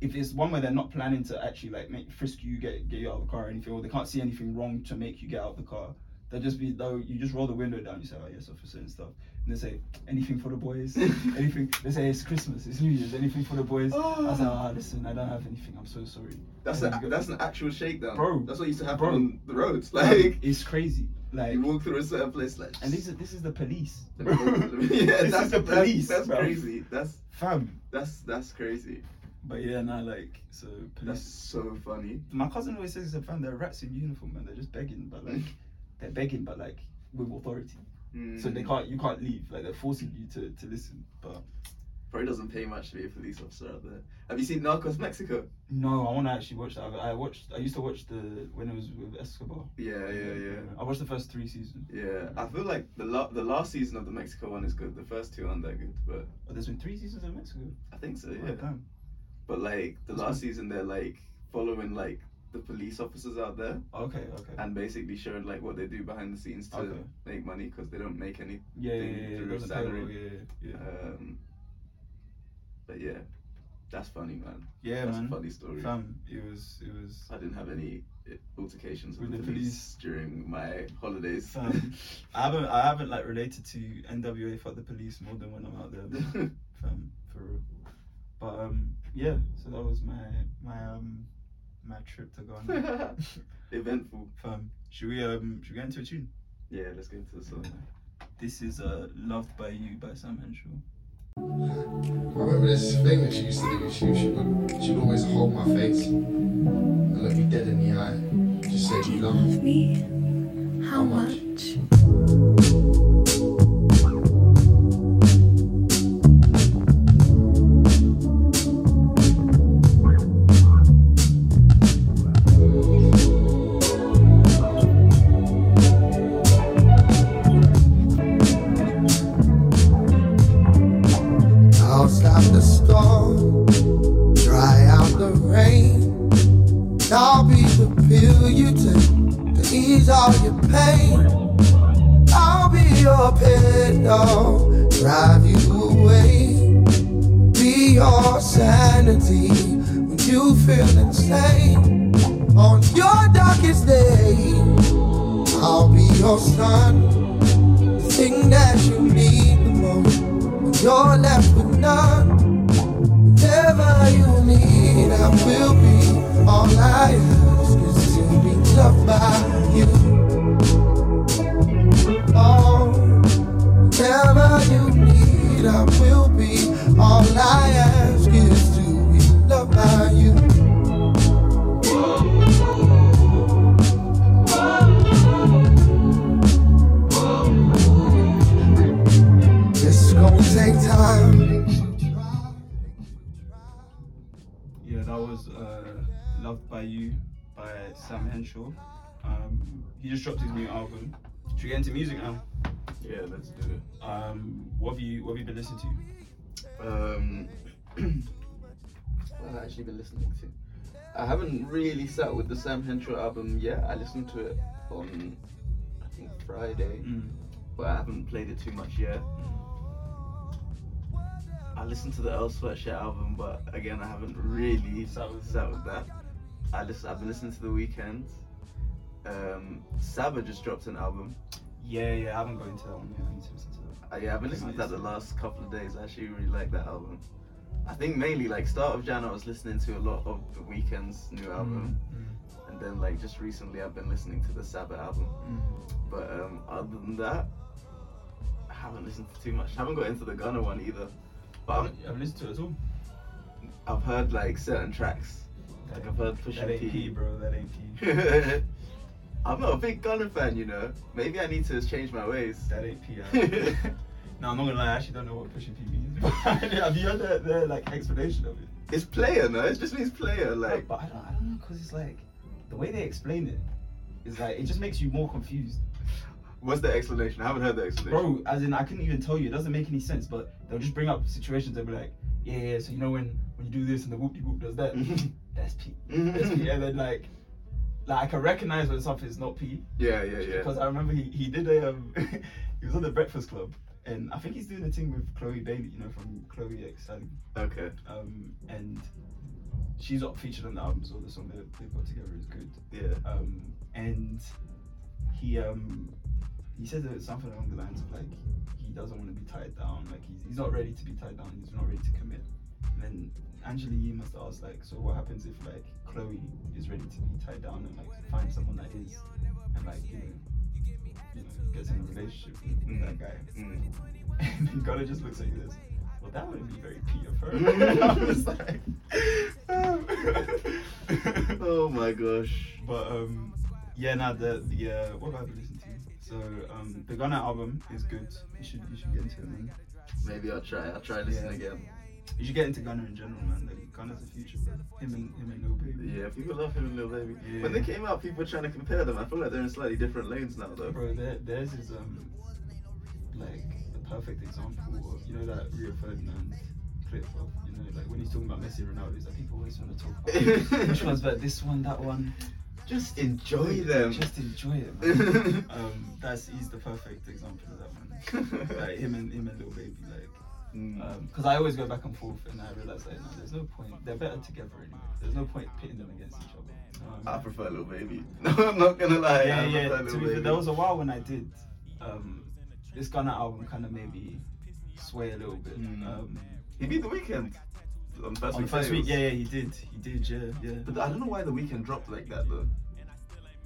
if it's one where they're not planning to actually like make frisk you, get get you out of the car or anything, or they can't see anything wrong to make you get out of the car. They'll just be though you just roll the window down, you say, Oh yes, officer and stuff. And they say, Anything for the boys? anything they say it's Christmas, it's New Year's, anything for the boys? I say, Oh listen, I don't have anything, I'm so sorry. that's a, then you go- that's an actual shakedown, Bro. That's what used to happen Bro. on the roads. Like it's crazy. Like you walk through a certain place, like and this is this is the police. yeah, this that's is the police. That's, bro. crazy. That's Fam. that's that's crazy. But yeah, nah, like so That's so funny. my cousin always says fam, they're rats in uniform, man. They're just begging, but like they're begging but like with authority. So they Mm. can't you can't leave. Like they're forcing you to, to listen. But Probably doesn't pay much to be a police officer out there. Have you seen Narcos Mexico? no, I wanna actually watch that. I, I watched I used to watch the when it was with Escobar. Yeah, yeah, yeah. I watched the first three seasons. Yeah, I feel like the la- the last season of the Mexico one is good. The first two aren't that good, but But there's been three seasons of Mexico. I think so. Oh, Yeah. damn. But like the That's last season, they're like following like the police officers out there Okay, okay. and basically showing like what they do behind the scenes to Okay. make money because they don't make any. yeah, yeah, yeah, through It salary. yeah, yeah. Um, but yeah, that's funny, man. Yeah, that's man. a funny story. Fam, it was it was I didn't have any altercations with, With the the police, during my holidays. Fam, I haven't I haven't like related to NWA for the police more than when I'm out there, fam, for real. But um, yeah. So that was my my um my trip to Ghana. Eventful. fam, should we um should we get into a tune? Yeah, let's get into the song. This is uh "Loved by You" by Sam Henshaw. I remember this thing that she used to do. She, she would she'd always hold my face and look me dead in the eye. Just say you love me. Love me? How How much? much? Listening to? I haven't really sat with the Sam Henshaw album yet. I listened to it on, I think Friday, Mm. but I haven't played it too much yet. I listened to the Earl Sweatshirt album, but again, I haven't really sat with, sat with that. I listen, I've been listening to The Weeknd. Um, Saba just dropped an album. Yeah, yeah, I haven't got into that one yet. I need to listen to that. Uh, yeah, I've been listening to that the last couple of days. I actually really like that album. I think mainly like start of Jan, I was listening to a lot of the Weeknd's new album, Mm, and then like just recently I've been listening to the Saba album. Mm. But um, other than that, I haven't listened to too much. I haven't got into the Gunna one either. But I'm, I haven't listened to it at all. I've heard like certain tracks. Like I've heard That Pusha ain't T. P, bro. That ain't P. I'm not a big Gunna fan, you know. Maybe I need to change my ways. That ain't P. No, I'm not gonna lie. I actually don't know what pushing P means. Have you heard the, the like explanation of it? It's player, no? It just means player. Like, but I don't, I don't know, cause it's like the way they explain it is like it just makes you more confused. what's the explanation? I haven't heard the explanation. Bro, as in I couldn't even tell you. It doesn't make any sense. But they'll just bring up situations. They'll be like, yeah, yeah. So you know when when you do this and the whoop de whoop does that, that's P. That's P. And then like, like I can recognize when something's not P. yeah, yeah, yeah. Because I remember he, he did a um, he was on the Breakfast Club, and I think he's doing a thing with Chloe Bailey, you know, from Chloe X Halle. Okay. Um, and she's not featured on the album, so the song they they got together is good. Yeah. Um, and he um he said that something along the lines of like he doesn't want to be tied down, like he's, he's not ready to be tied down, he's not ready to commit. And then Angela Yee must ask like, so what happens if like Chloe is ready to be tied down and like find someone that is, and like you know gets in a relationship with, that guy, Mm. and then Gunna just looks like this. Well, that wouldn't be very P of her. I was like, oh my gosh. But um, yeah, now the the uh, what have I been listening to? So um, the Gunna album is good. You should you should get into it, man. Maybe I'll try. I'll try listening Yeah. again. You should get into Gunna in general, man. Like Gunna's the future, bro. Him and him and Lil Baby. Yeah, people love him and Lil Baby. Yeah. When they came out, people were trying to compare them. I feel like they're in slightly different lanes now, though. Bro, their, theirs is um like the perfect example of you know that Rio Ferdinand clip of you know like when he's talking about Messi and Ronaldo, it's like people always want to talk about which one's better, this one, that one. Just enjoy them. Just enjoy it, man. um, that's he's the perfect example of that one. like him and him and Lil Baby, like. Mm. Because I always go back and forth, and I realize like, no, there's no point. They're better together anyway. There's no point pitting them against each other. What I prefer Lil Baby. No, I'm not gonna lie. yeah, I yeah. To be fair, there was a while when I did. Um, this Gunna album kind of made me sway a little bit. Mm. Um, He beat the Weeknd on the first on week. first week, yeah, yeah, he did. He did, yeah, yeah. But I don't know why the Weeknd dropped like that though.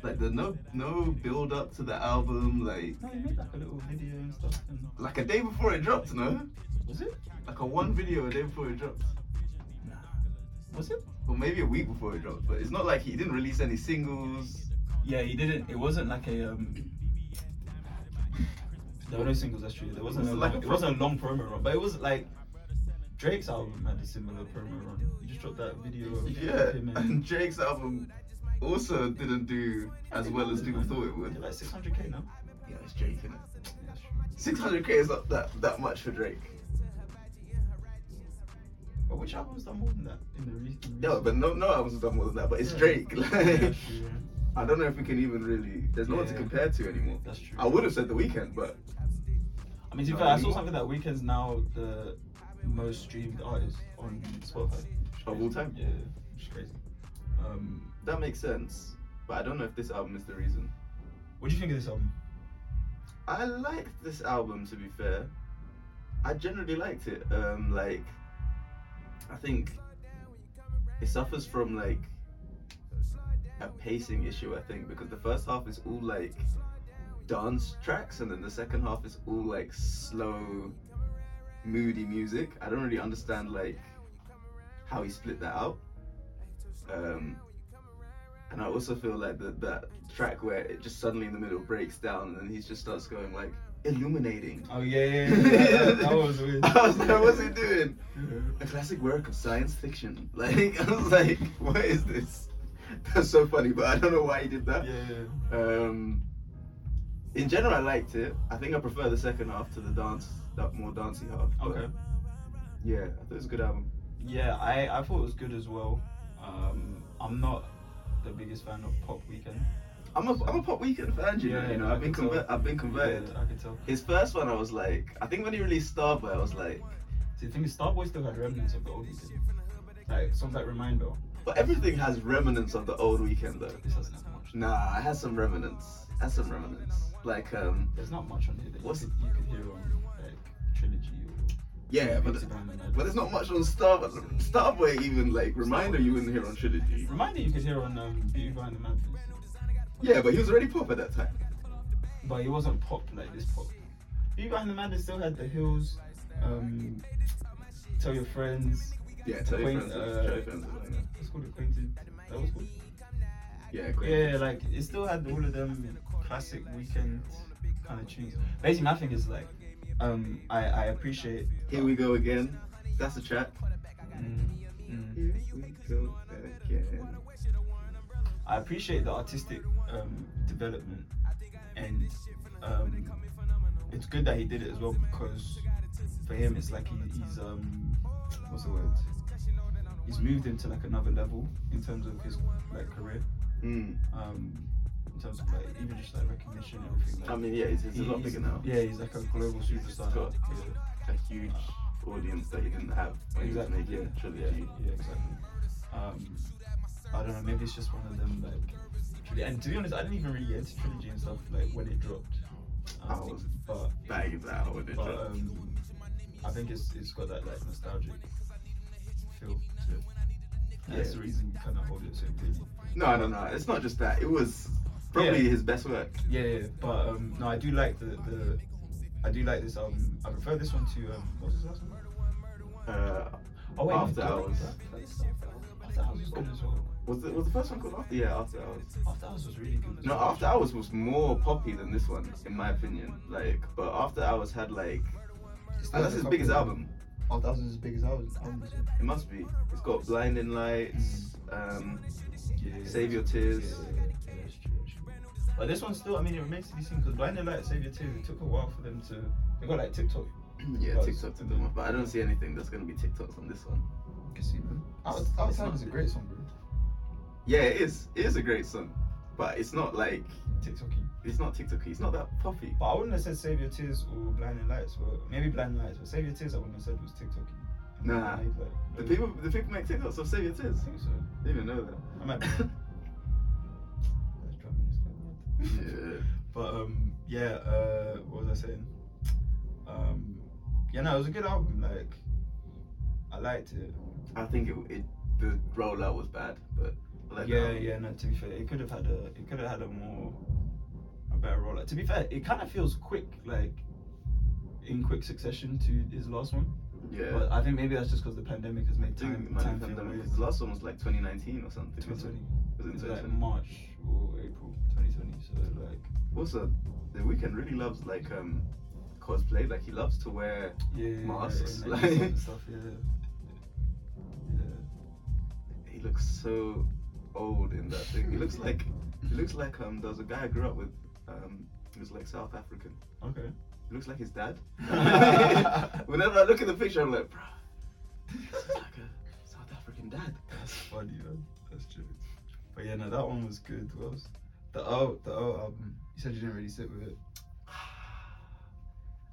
Like the no no build up to the album, like No, he made like a little video and stuff. And... like a day before it dropped, no? Was it? Like a one video a day before it dropped. Nah. Was it? Or maybe a week before it dropped. But it's not like he didn't release any singles. Yeah, he didn't. It wasn't like a um. There were no singles. That's true. There wasn't. Was a it like long, a it wasn't a long promo run, but it was like Drake's album had a similar promo run. He just dropped that video of Yeah. and. Drake's album also didn't do as well as people thought it would. Like 600k now. Yeah, it's Drake, that's true. 600k is not that, that much for Drake. Which album's done more than that in the re- in No, but no, no albums done more than that. But it's Yeah. Drake. Like, yeah. I don't know if we can even really. There's no one to compare to anymore. That's true. I would have said The Weeknd, but I mean, to be fair, I saw something that Weeknd's now the most streamed artist on Spotify. Of all time? Yeah, which is crazy. Um, that makes sense. But I don't know if this album is the reason. what do you think of this album? I liked this album to be fair. I generally liked it. Um, like, I think it suffers from like a pacing issue. I think because the first half is all like dance tracks, and then the second half is all like slow, moody music. I don't really understand like how he split that out. Um, and I also feel like that that track where it just suddenly in the middle breaks down and then he just starts going like illuminating. Oh yeah, yeah, yeah. that, that was weird. I was like, what's he doing? A classic work of science fiction. Like I was like, what is this? That's so funny, but I don't know why he did that. Yeah, yeah. Um, in general, I liked it. I think I prefer the second half to the dance, that more dancey half. Okay. Yeah, I thought it was a good album. Yeah, I, I thought it was good as well. Um, I'm not the biggest fan of Pop Weeknd. I'm a I'm a pop Weeknd fan, you know. Yeah, You know, I've been conver- I've been converted. Yeah, I can tell. His first one, I was like, I think when he released Starboy, I was like, See, the thing is, Starboy still had remnants of the old Weeknd. Like songs like Reminder. but everything has remnants of the old Weeknd though. This doesn't have much. Nah, it has some remnants. It has some remnants. Like um, There's not much on here that you What's- could, you could hear on like Trilogy or Yeah, but but there's not much on Star. Starboy even like reminder you wouldn't hear on Trilogy. Reminder you could hear on um, Beauty Behind the Madness. Yeah, but he was already pop at that time. But he wasn't pop like this pop. Beauty Behind the Madness still had the hills. Um, tell your friends. Yeah, tell your friends. uh, tell your friends it. What's called acquainted? That was called. Yeah. Yeah, like it still had all of them classic Weeknd kind of tunes. Basically, my thing is like, um, I I appreciate. Here we go again. That's a track. Mm, mm. Here we go again. I appreciate the artistic um, development, and um, it's good that he did it as well because for him it's like he, he's um, what's the word? He's moved into like another level in terms of his like career, Mm. um, in terms of like even just like recognition and everything. Like, I mean, yeah, it's, it's a lot bigger now. Yeah, he's like a global superstar. He's got Yeah. a huge audience that he didn't have when Exactly. he was making Yeah. Trilogy. Yeah, yeah, exactly. Um, I don't know. Maybe it's just one of them like. Trilogy- And to be honest, I didn't even really get into trilogy and stuff like when it dropped. I Um, was but bags out with it. but um, I think it's it's got that like nostalgic feel to it. And That's the reason you kind of hold it so dearly. no, no, no. It's not just that. It was probably Yeah. his best work. Yeah, yeah, but um, no, I do like the the. I do like this album. I prefer this one to um, what's his last one? Uh, Oh wait, After Hours. After Hours was good as well. Was it was the first one called After? Yeah, After Hours. After Hours was really good. No. After Hours was more poppy than this one, in my opinion. Like, but After Hours had like, and that's his biggest album. After Hours is his biggest album. It must be. It's got Blinding Lights, um, Yeah, Save Your Tears. Yeah, that's true, that's true. But this one still, I mean, it remains to be seen because Blinding Light, Save Your Tears, it took a while for them to. They got like TikTok. yeah, Buzz. TikTok took them off, but I don't see anything that's gonna be TikToks on this one. You can see, Out- Outside is a great song, bro. Yeah, it is. It is a great song, but it's not like TikToky. it's not TikToky. It's not that poppy. But I wouldn't have said Save Your Tears or Blinding Lights. Or maybe Blinding Lights, but Save Your Tears, I wouldn't have said was TikToky. Nah. Like, The people, the people make TikToks of Save Your Tears. I think so. Didn't even know that. I might be. That's drumming is quite mad. yeah. But um, yeah. Uh, what was I saying? Um, yeah, no, it was a good album. Like, I liked it. I think it, it the rollout was bad, but like yeah, album. yeah. No, to be fair, it could have had a, it could have had a more, a better rollout. To be fair, it kind of feels quick, like, in quick succession to his last one. yeah. But I think maybe that's just because the pandemic has made time, might time pandemic, weird. 'cause the last one was like 2019 or something. wasn't 2020. it? Was it like March or April 2020. So like, Also, the Weeknd really loves like um cosplay. Like he loves to wear. yeah, yeah, Masks, yeah, like- like, and stuff. Yeah. Yeah. He looks so old in that thing. He looks like he looks like um. There was a guy I grew up with. Um, he was like South African. Okay. He looks like his dad. Whenever I look at the picture, I'm like, bro, this is like a South African dad. That's funny, man. That's true. But yeah, no, that one was good. What else? The O, the O album. You said you didn't really sit with it.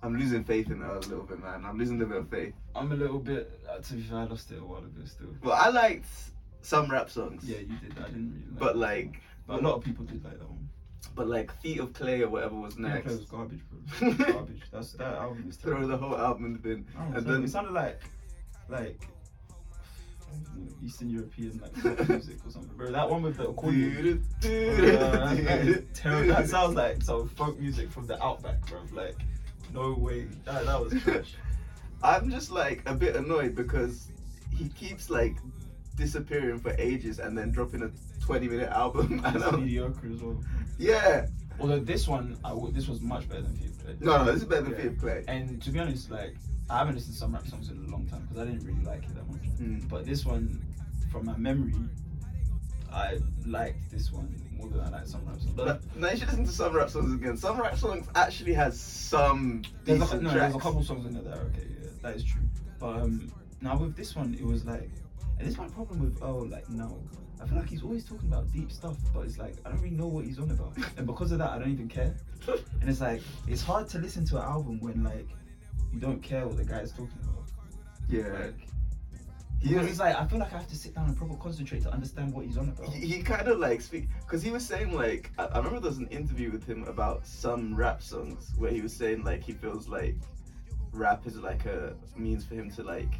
I'm losing faith in it a little bit, man. I'm losing a bit of faith. I'm a little bit. Uh, to be fair, I lost it a while ago still. But I liked some rap songs. Yeah, you did. That. I didn't really. Like But like, but a lot of people did like that one. but like Feet of Clay or whatever was next. it was garbage, bro. garbage. That's that album is Throw the whole album in the bin. And then it sounded like like I don't know, Eastern European like folk music or something. Bro, that one with the accordion. Uh, that, terrible. that sounds like some folk music from the outback, bro. Like, no way. That, that was trash. I'm just like a bit annoyed because he keeps like disappearing for ages and then dropping a 20 minute album. And It's mediocre as well. yeah. Although this one, I w- this was much better than Fear Play. No, no, this is better than Yeah. Feet of Clay. And to be honest, like I haven't listened to some rap songs in a long time because I didn't really like it that much. Mm. But this one, from my memory, I liked this one more than I like some rap songs. But But now you should listen to some rap songs again. Some rap songs actually has some there's a, no, tracks. there's a couple songs in there that are okay. Yeah, that is true. But um, now with this one, it was like, and this is my problem with oh, like no. I feel like he's always talking about deep stuff, but it's like I don't really know what he's on about, and because of that, I don't even care. And it's like it's hard to listen to an album when like you don't care what the guy is talking about. Yeah. Like, He is- it's like I feel like I have to sit down and proper concentrate to understand what he's on about. he, he kind of like speak because he was saying like I, I remember there was an interview with him about some rap songs where he was saying like he feels like rap is like a means for him to like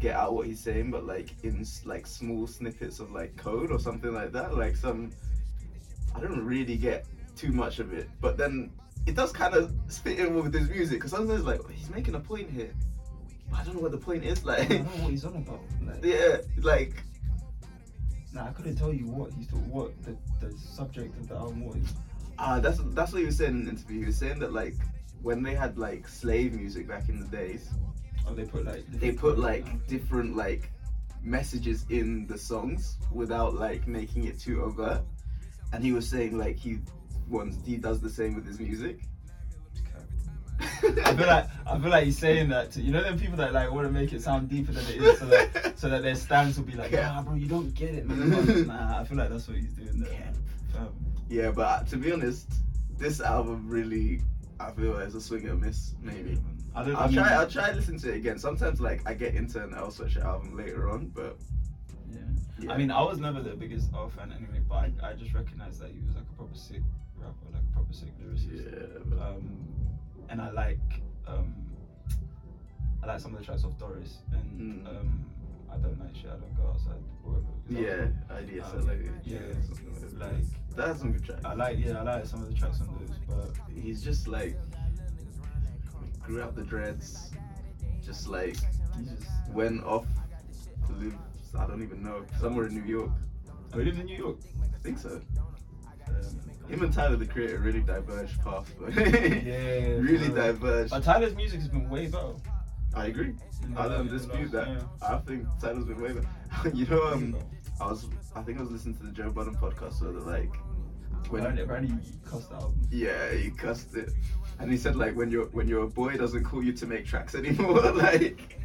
get out what he's saying, but like in like small snippets of like code or something like that. Like some, I don't really get too much of it, but then it does kind of fit in with his music because sometimes like he's making a point here, but I don't know what the point is. Like, I don't know what he's on about. Like, yeah, like nah, I couldn't tell you what he's talking, what the, the subject of the album was. Ah, that's that's what he was saying in the interview. He was saying that like when they had like slave music back in the days, Oh, they put like they put like different like messages in the songs without like making it too overt. And he was saying like he wants he does the same with his music. I feel like I feel like he's saying that to you know them people that like want to make it sound deeper than it is, so that so that their stance will be like, Yeah. nah, bro, you don't get it, man. nah, I feel like that's what he's doing there. Fam. yeah, but to be honest, this album really I feel like it's a swing and a miss, maybe. I don't. I'll try I'll try to listen to it again. Sometimes like I get into an Earl Sweatshirt album later on, but Yeah. yeah. I mean, I was never the biggest Earl fan anyway, but I, I just recognized that he was like a proper sick rapper, like a proper sick lyricist. yeah, but, Um, and I like um, I like some of the tracks of Doris, and Mm. um, I don't like shit. I don't go outside. Whatever. yeah, ideas Um, like yeah, something like that. like That's some good tracks. I like yeah, I like some of the tracks on those, but he's just like grew out the dreads, just like he just went off to live. I don't even know somewhere in New York. oh, he lives in New York. I think so. Um, Him and Tyler the Creator really diverged paths. but- yeah, really bro. diverged. But Tyler's music has been way better. I agree. I don't dispute that. yeah. I think Tyler's been way better. you know, um, I was, I think I was listening to the Joe Budden podcast where they're like, when apparently he cussed album. Yeah, he cussed it, and he said like when your when your boy doesn't call you to make tracks anymore, like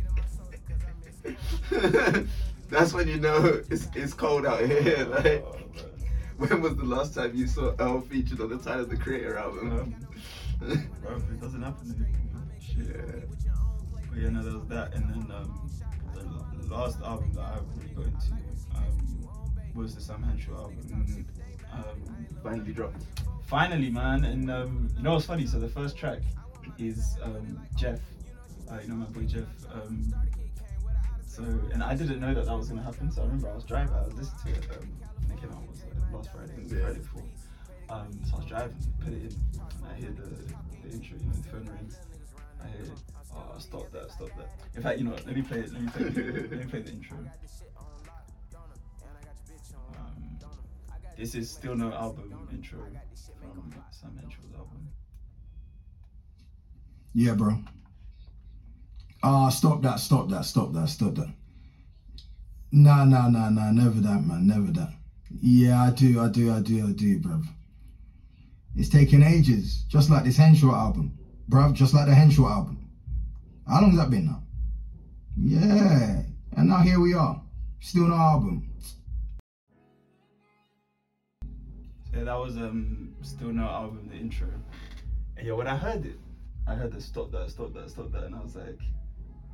that's when you know it's it's cold out here. Like Oh, when was the last time you saw Earl featured on the Tyler the Creator album? Bro, it doesn't happen anymore. Shit. yeah, But yeah, no, there was that, and then um, the, the last album that I really got into um, was the Sam Henshaw album. Mhm. Um, finally dropped. finally, man, and um, you know what's funny? So the first track is um, Jeff. Uh, you know my boy Jeff. Um, so, and I didn't know that that was gonna happen. So I remember I was driving, I was listening to it. Um, I it came out was like last Friday, the Yeah. Friday before. Um, so I was driving, put it in, and I hear the, the intro. You know, the phone rings. I hear, oh, stop that, stop that. In fact, you know, what, let me play it. Let me play. The, let me play the intro. This is still no album intro from Sam Henshaw's album. Yeah, bro. Ah, stop that, stop that, stop that, stop that. Nah, nah, nah, nah, never that, man, never that. Yeah, I do, I do, I do, I do, bruv. It's taking ages, just like this Henshaw album, bruv, just like the Henshaw album. How long's that been now? Yeah, and now here we are, still no album. Yeah, that was um still no album, the intro. And yeah, when I heard it, I heard the stop that, stop that, stop that, and I was like,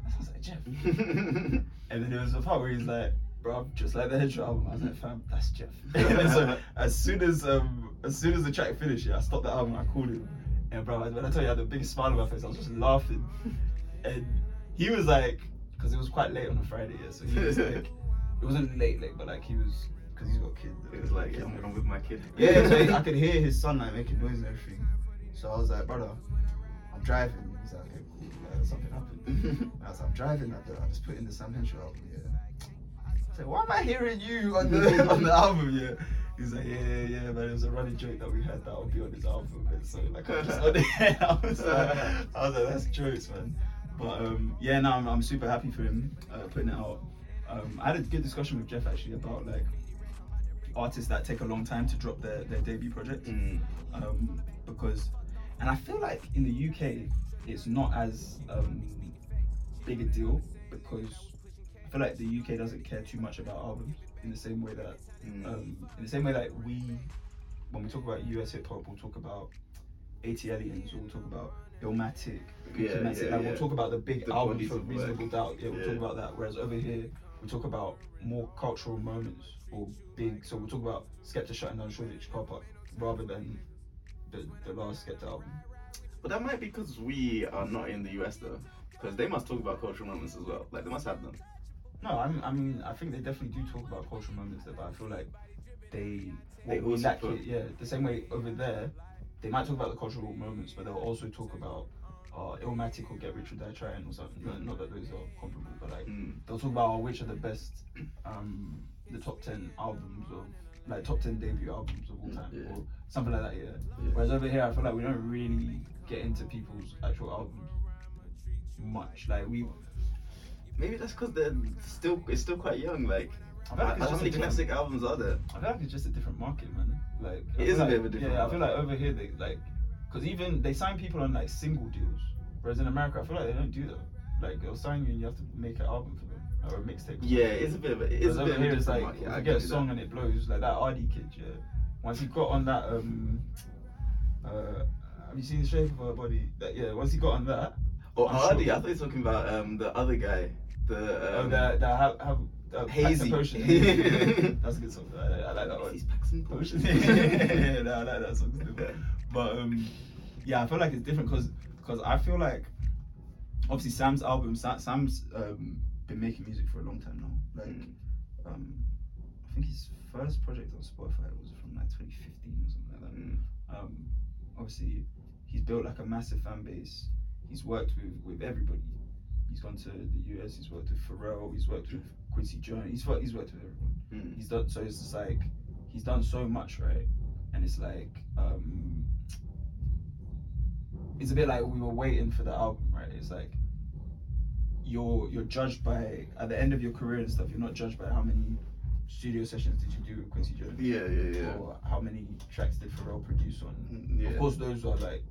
that sounds like Jeff. and then there was a part where he's like, bro, just like the intro album. I was like, fam, that's Jeff. and so as soon as um as soon as the track finished, yeah, I stopped the album, I called him. And bro, when I tell you I had the biggest smile on my face, I was just laughing. And he was like, because it was quite late on a Friday, yeah, so he was like, it wasn't late, late, but like he was, because he's got kids. It was like, yeah, I'm, with my kid. Yeah, so I could hear his son like making noise and everything. So I was like, brother, I'm driving. He's like, okay, cool. Like, something happened. I was like, I'm driving. I, just put in the Sam Henshaw album. Yeah. I said, why am I hearing you on the on the album? Yeah. He's like, yeah, yeah, yeah, man. It was a running joke that we had that would be on his album. And so like, I just. I was like, I was like, that's jokes, man. But um, yeah, now I'm, I'm super happy for him uh, putting it out. Um, I had a good discussion with Jeff actually about like artists that take a long time to drop their, their debut project Mm. um, because and I feel like in the UK it's not as um, big a deal because I feel like the UK doesn't care too much about albums in the same way that Mm. um, in the same way that we when we talk about US hip hop we'll talk about ATLiens we'll talk about Illmatic, Yeah, yeah, like yeah. we'll talk about the big The albums for of work. Reasonable Doubt yeah we'll Yeah. talk about that whereas over here we talk about more cultural moments or big so we'll talk about Skepta shutting down Shoreditch car park rather than the, the last Skepta album But that might be because we are not in the US though, because they must talk about cultural moments as well. Like they must have them. No, I mean, I mean, I think they definitely do talk about cultural moments there, but I feel like they They also lack it, yeah, the same way over there, they might talk about the cultural moments, but they'll also talk about uh, Illmatic or Get Rich or Die Trying or something. Not, not that those are comparable, but like Mm. they'll talk about which are the best, um, the top ten albums of like top ten debut albums of all time Yeah. or something like that. Yeah. Yeah. Whereas over here, I feel like we don't really get into people's actual albums much. Like we, Maybe that's because they're still it's still quite young. Like I feel like how many classic albums are there? I feel like it's just a different market, man. Like it is a like, bit of a different Yeah, I feel like over here they like, cause even they sign people on like single deals, whereas in America I feel like they don't do that. Like they'll sign you and you have to make an album for them or a mixtape. Yeah, it's a bit of a it's a bit of a here it's like market. I get a song that. and it blows, like that Ardy kid, yeah. Once he got on that, um, uh, have you seen the shape of her body? That, yeah, once he got on that, Oh, I'm Hardy, sure- I thought you were talking about um the other guy. The oh, um, that that have have. Uh, Packs and Hazy. Potion. That's a good song. I, I like that one. He's Paxton Potion. Potion. yeah, no, I like that song. But um, yeah, I feel like it's different because because I feel like obviously Sam's album, Sam's um been making music for a long time now. Like Mm. um, I think his first project on Spotify was from like 2015 or something like that. Mm. Um, obviously he's built like a massive fan base. He's worked with with everybody. He's gone to the US. He's worked with Pharrell. He's worked with Quincy Jones. He's worked. He's worked with everyone Mm. he's done so it's just like he's done so much right and it's like um it's a bit like we were waiting for the album right it's like you're you're judged by at the end of your career and stuff you're not judged by how many studio sessions did you do with Quincy Jones Yeah, yeah, yeah. or how many tracks did Pharrell produce on Mm, yeah. of course those are like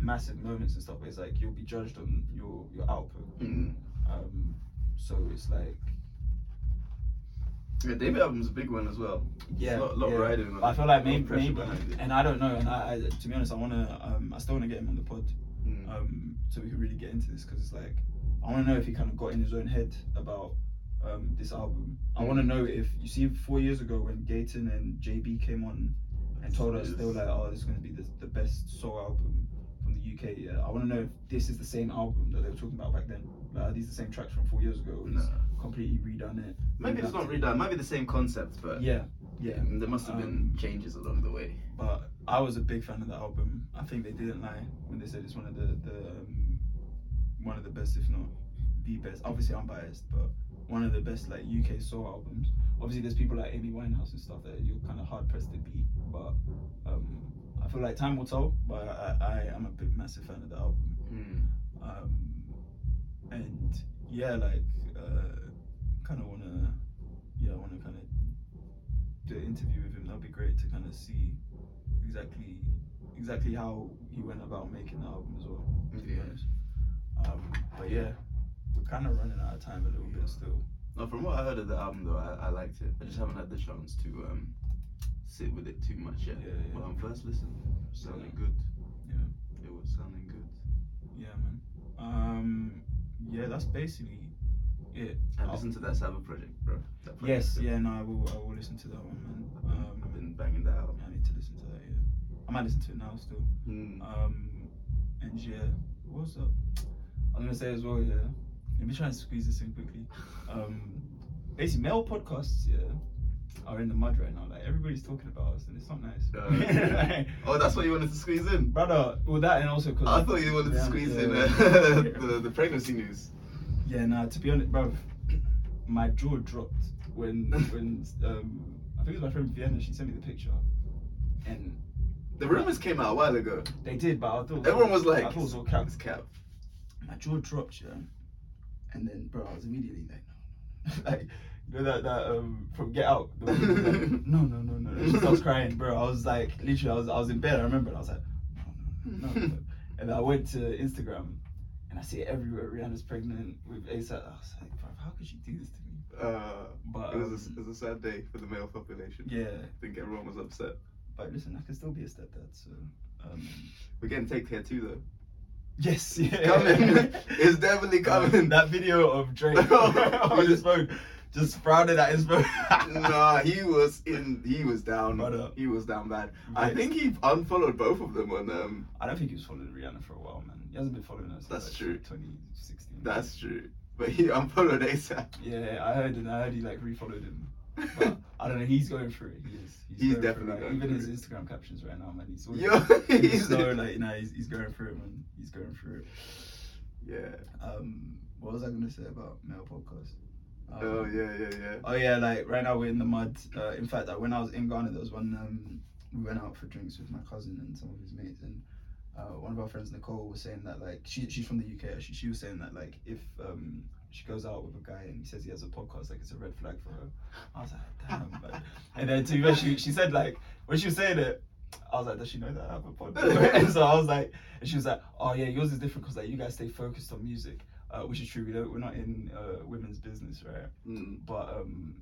massive moments and stuff but it's like you'll be judged on your your output Mm. um so it's like Yeah, David album's a big one as well. Yeah, a lot, lot yeah. riding. I feel like maybe, maybe behind it. and I don't know. And I, I to be honest, I wanna, um, I still wanna get him on the pod, Mm. um, so we can really get into this because it's like, I wanna know if he kind of got in his own head about um this album. I wanna Mm. know if you see four years ago when Gayton and JB came on and told us they were like, oh, this is gonna be the, the best soul album from the UK. Yeah, I wanna know if this is the same album that they were talking about back then. Like, are these the same tracks from four years ago? No. completely redone it. Maybe it's not it? redone. Might be the same concept, but Yeah, yeah. there must have been Um, changes along the way. but I was a big fan of the album. I think they didn't lie when they said it's one of the, the um, one of the best, if not the best. Obviously, I'm biased, but one of the best like UK soul albums. Obviously, there's people like Amy Winehouse and stuff that you're kind of hard pressed to beat, but um, I feel like time will tell. But I, I am a big massive fan of the album. Mm. Um, and yeah, like uh, kind of wanna, yeah, I wanna kind of do an interview with him. That'd be great to kind of see exactly, exactly how he went about making the album as well. To be honest. Um, but yeah, we're kind of running out of time a little bit still. No, from what I heard of the album though, I, I liked it. I just haven't had the chance to um, sit with it too much yet. Yeah, yeah. But on first listen, it sounded good. Yeah, It was sounding good. yeah, man. Um, yeah, that's basically it. I listened to that Saba project, bro. That project. Yes, yeah, no, I will. I will listen to that one, man. Um, I've been banging that out. Yeah, I need to listen to that. Yeah, I might listen to it now still. Mm. Um, and yeah, what's up? I was gonna say as well. Yeah, let me try and squeeze this in quickly. Um, basically, male podcasts, yeah, are in the mud right now. Like everybody's talking about us, and it's not nice. Uh, Like, oh, that's what you wanted to squeeze in. brother. Well, that and also because I thought you wanted to squeeze in uh, the, the pregnancy news. Yeah, nah. To be honest, bro, my jaw dropped when when um I think it was my friend Vienna. She sent me the picture, and The rumors came out a while ago. they did, but I thought Everyone was like, I thought it was all cap. It's cap. My jaw dropped, yeah. And then, bro, I was immediately like, no, no, no. like, you know that that um from Get Out. Was like, no, no, no, no. And she starts crying, bro. I was like, literally, I was I was in bed. I remember, and I was like, no, no, no, no. and I went to Instagram, and I see it everywhere. Rihanna's pregnant with ASAP. I was like, bro, how could you do this to me? Uh, But it was a, um, it was a sad day for the male population. yeah, I think everyone was upset. but listen, I can still be a stepdad. So, um, We're getting take care too though. Yes, yeah, Coming. it's definitely coming. that video of Drake on his phone. just sprouted at his phone. nah, he was in. He was down. Brother. He was down bad. I think he unfollowed both of them on. Um, I don't think he was following Rihanna for a while, man. He hasn't been following us. That's true. 2016. that's true. But he unfollowed ASAP. Yeah, I heard and I heard he like refollowed him. But I don't know. He's going through it. He is. He's it, definitely like, even his Instagram captions right now, man. He's always, Yo, he's he's so like, you know, he's, he's going through it, man. He's going through it. yeah. Um, what was I gonna say about male podcast? Um, Oh yeah, yeah, yeah. Oh yeah, like right now we're in the mud. Uh, in fact, uh, when I was in Ghana, there was one. Um, we went out for drinks with my cousin and some of his mates, and uh, one of our friends, Nicole, was saying that like she she's from the UK. Actually, she was saying that like if um, she goes out with a guy and he says he has a podcast, like it's a red flag for her. I was like, damn. man. and then to be she she said like when she was saying it. I was like, does she know that I have a podcast? and so I was like, and she was like, oh yeah, yours is different because like you guys stay focused on music, uh, which is true. We don't, we're not in uh, women's business, right? Mm. But um,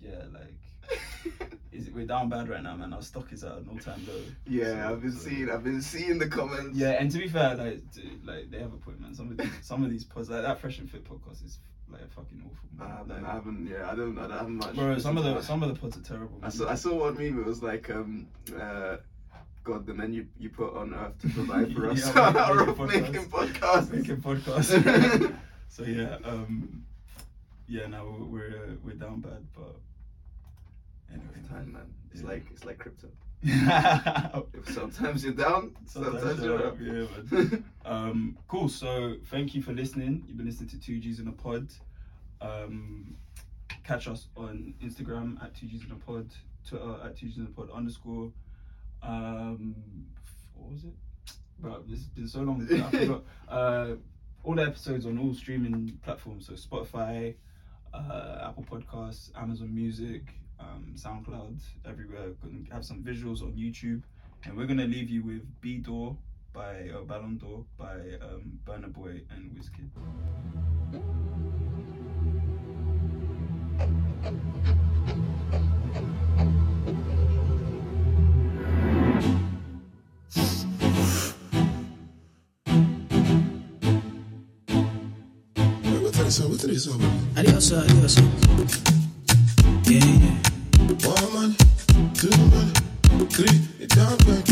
yeah, like is it, we're down bad right now, man. Our stock is at an all-time low. yeah, So- I've been so- seeing. I've been seeing the comments. Yeah, and to be fair, like, dude, like they have a point, man. Some of these, some of these pods, like that Fresh and Fit podcast, is like fucking awful. I haven't. Like, I haven't. Yeah, I don't. I don't have much. bro, some of the some of the pods are terrible. I saw, I saw one meme. It was like, um, uh, God, the men you, you put on earth to provide for us Yeah, are making making podcasts. podcasts. making podcasts. so yeah, um, yeah, now we're we're, uh, we're down bad, but anyway, It's time, man. It's Yeah. like it's like crypto. sometimes you're down, sometimes, you're up. yeah, man. Um, cool. So thank you for listening. You've been listening to Two G's in a Pod. Um, catch us on Instagram at Two G's in a Pod, Twitter at Two G's in a Pod underscore. Um, what was it? Bro, this has been so long. I forgot. Uh, all the episodes on all streaming platforms, so Spotify, uh, Apple Podcasts, Amazon Music, um, SoundCloud, everywhere. Gonna have some visuals on YouTube, and we're gonna leave you with B Door by uh, Ballon d'Or by um, Burna Boy and Wizkid. Wait, what's this song? What's this song? Adios, adios. Yeah, yeah. One money, two money, three. It don't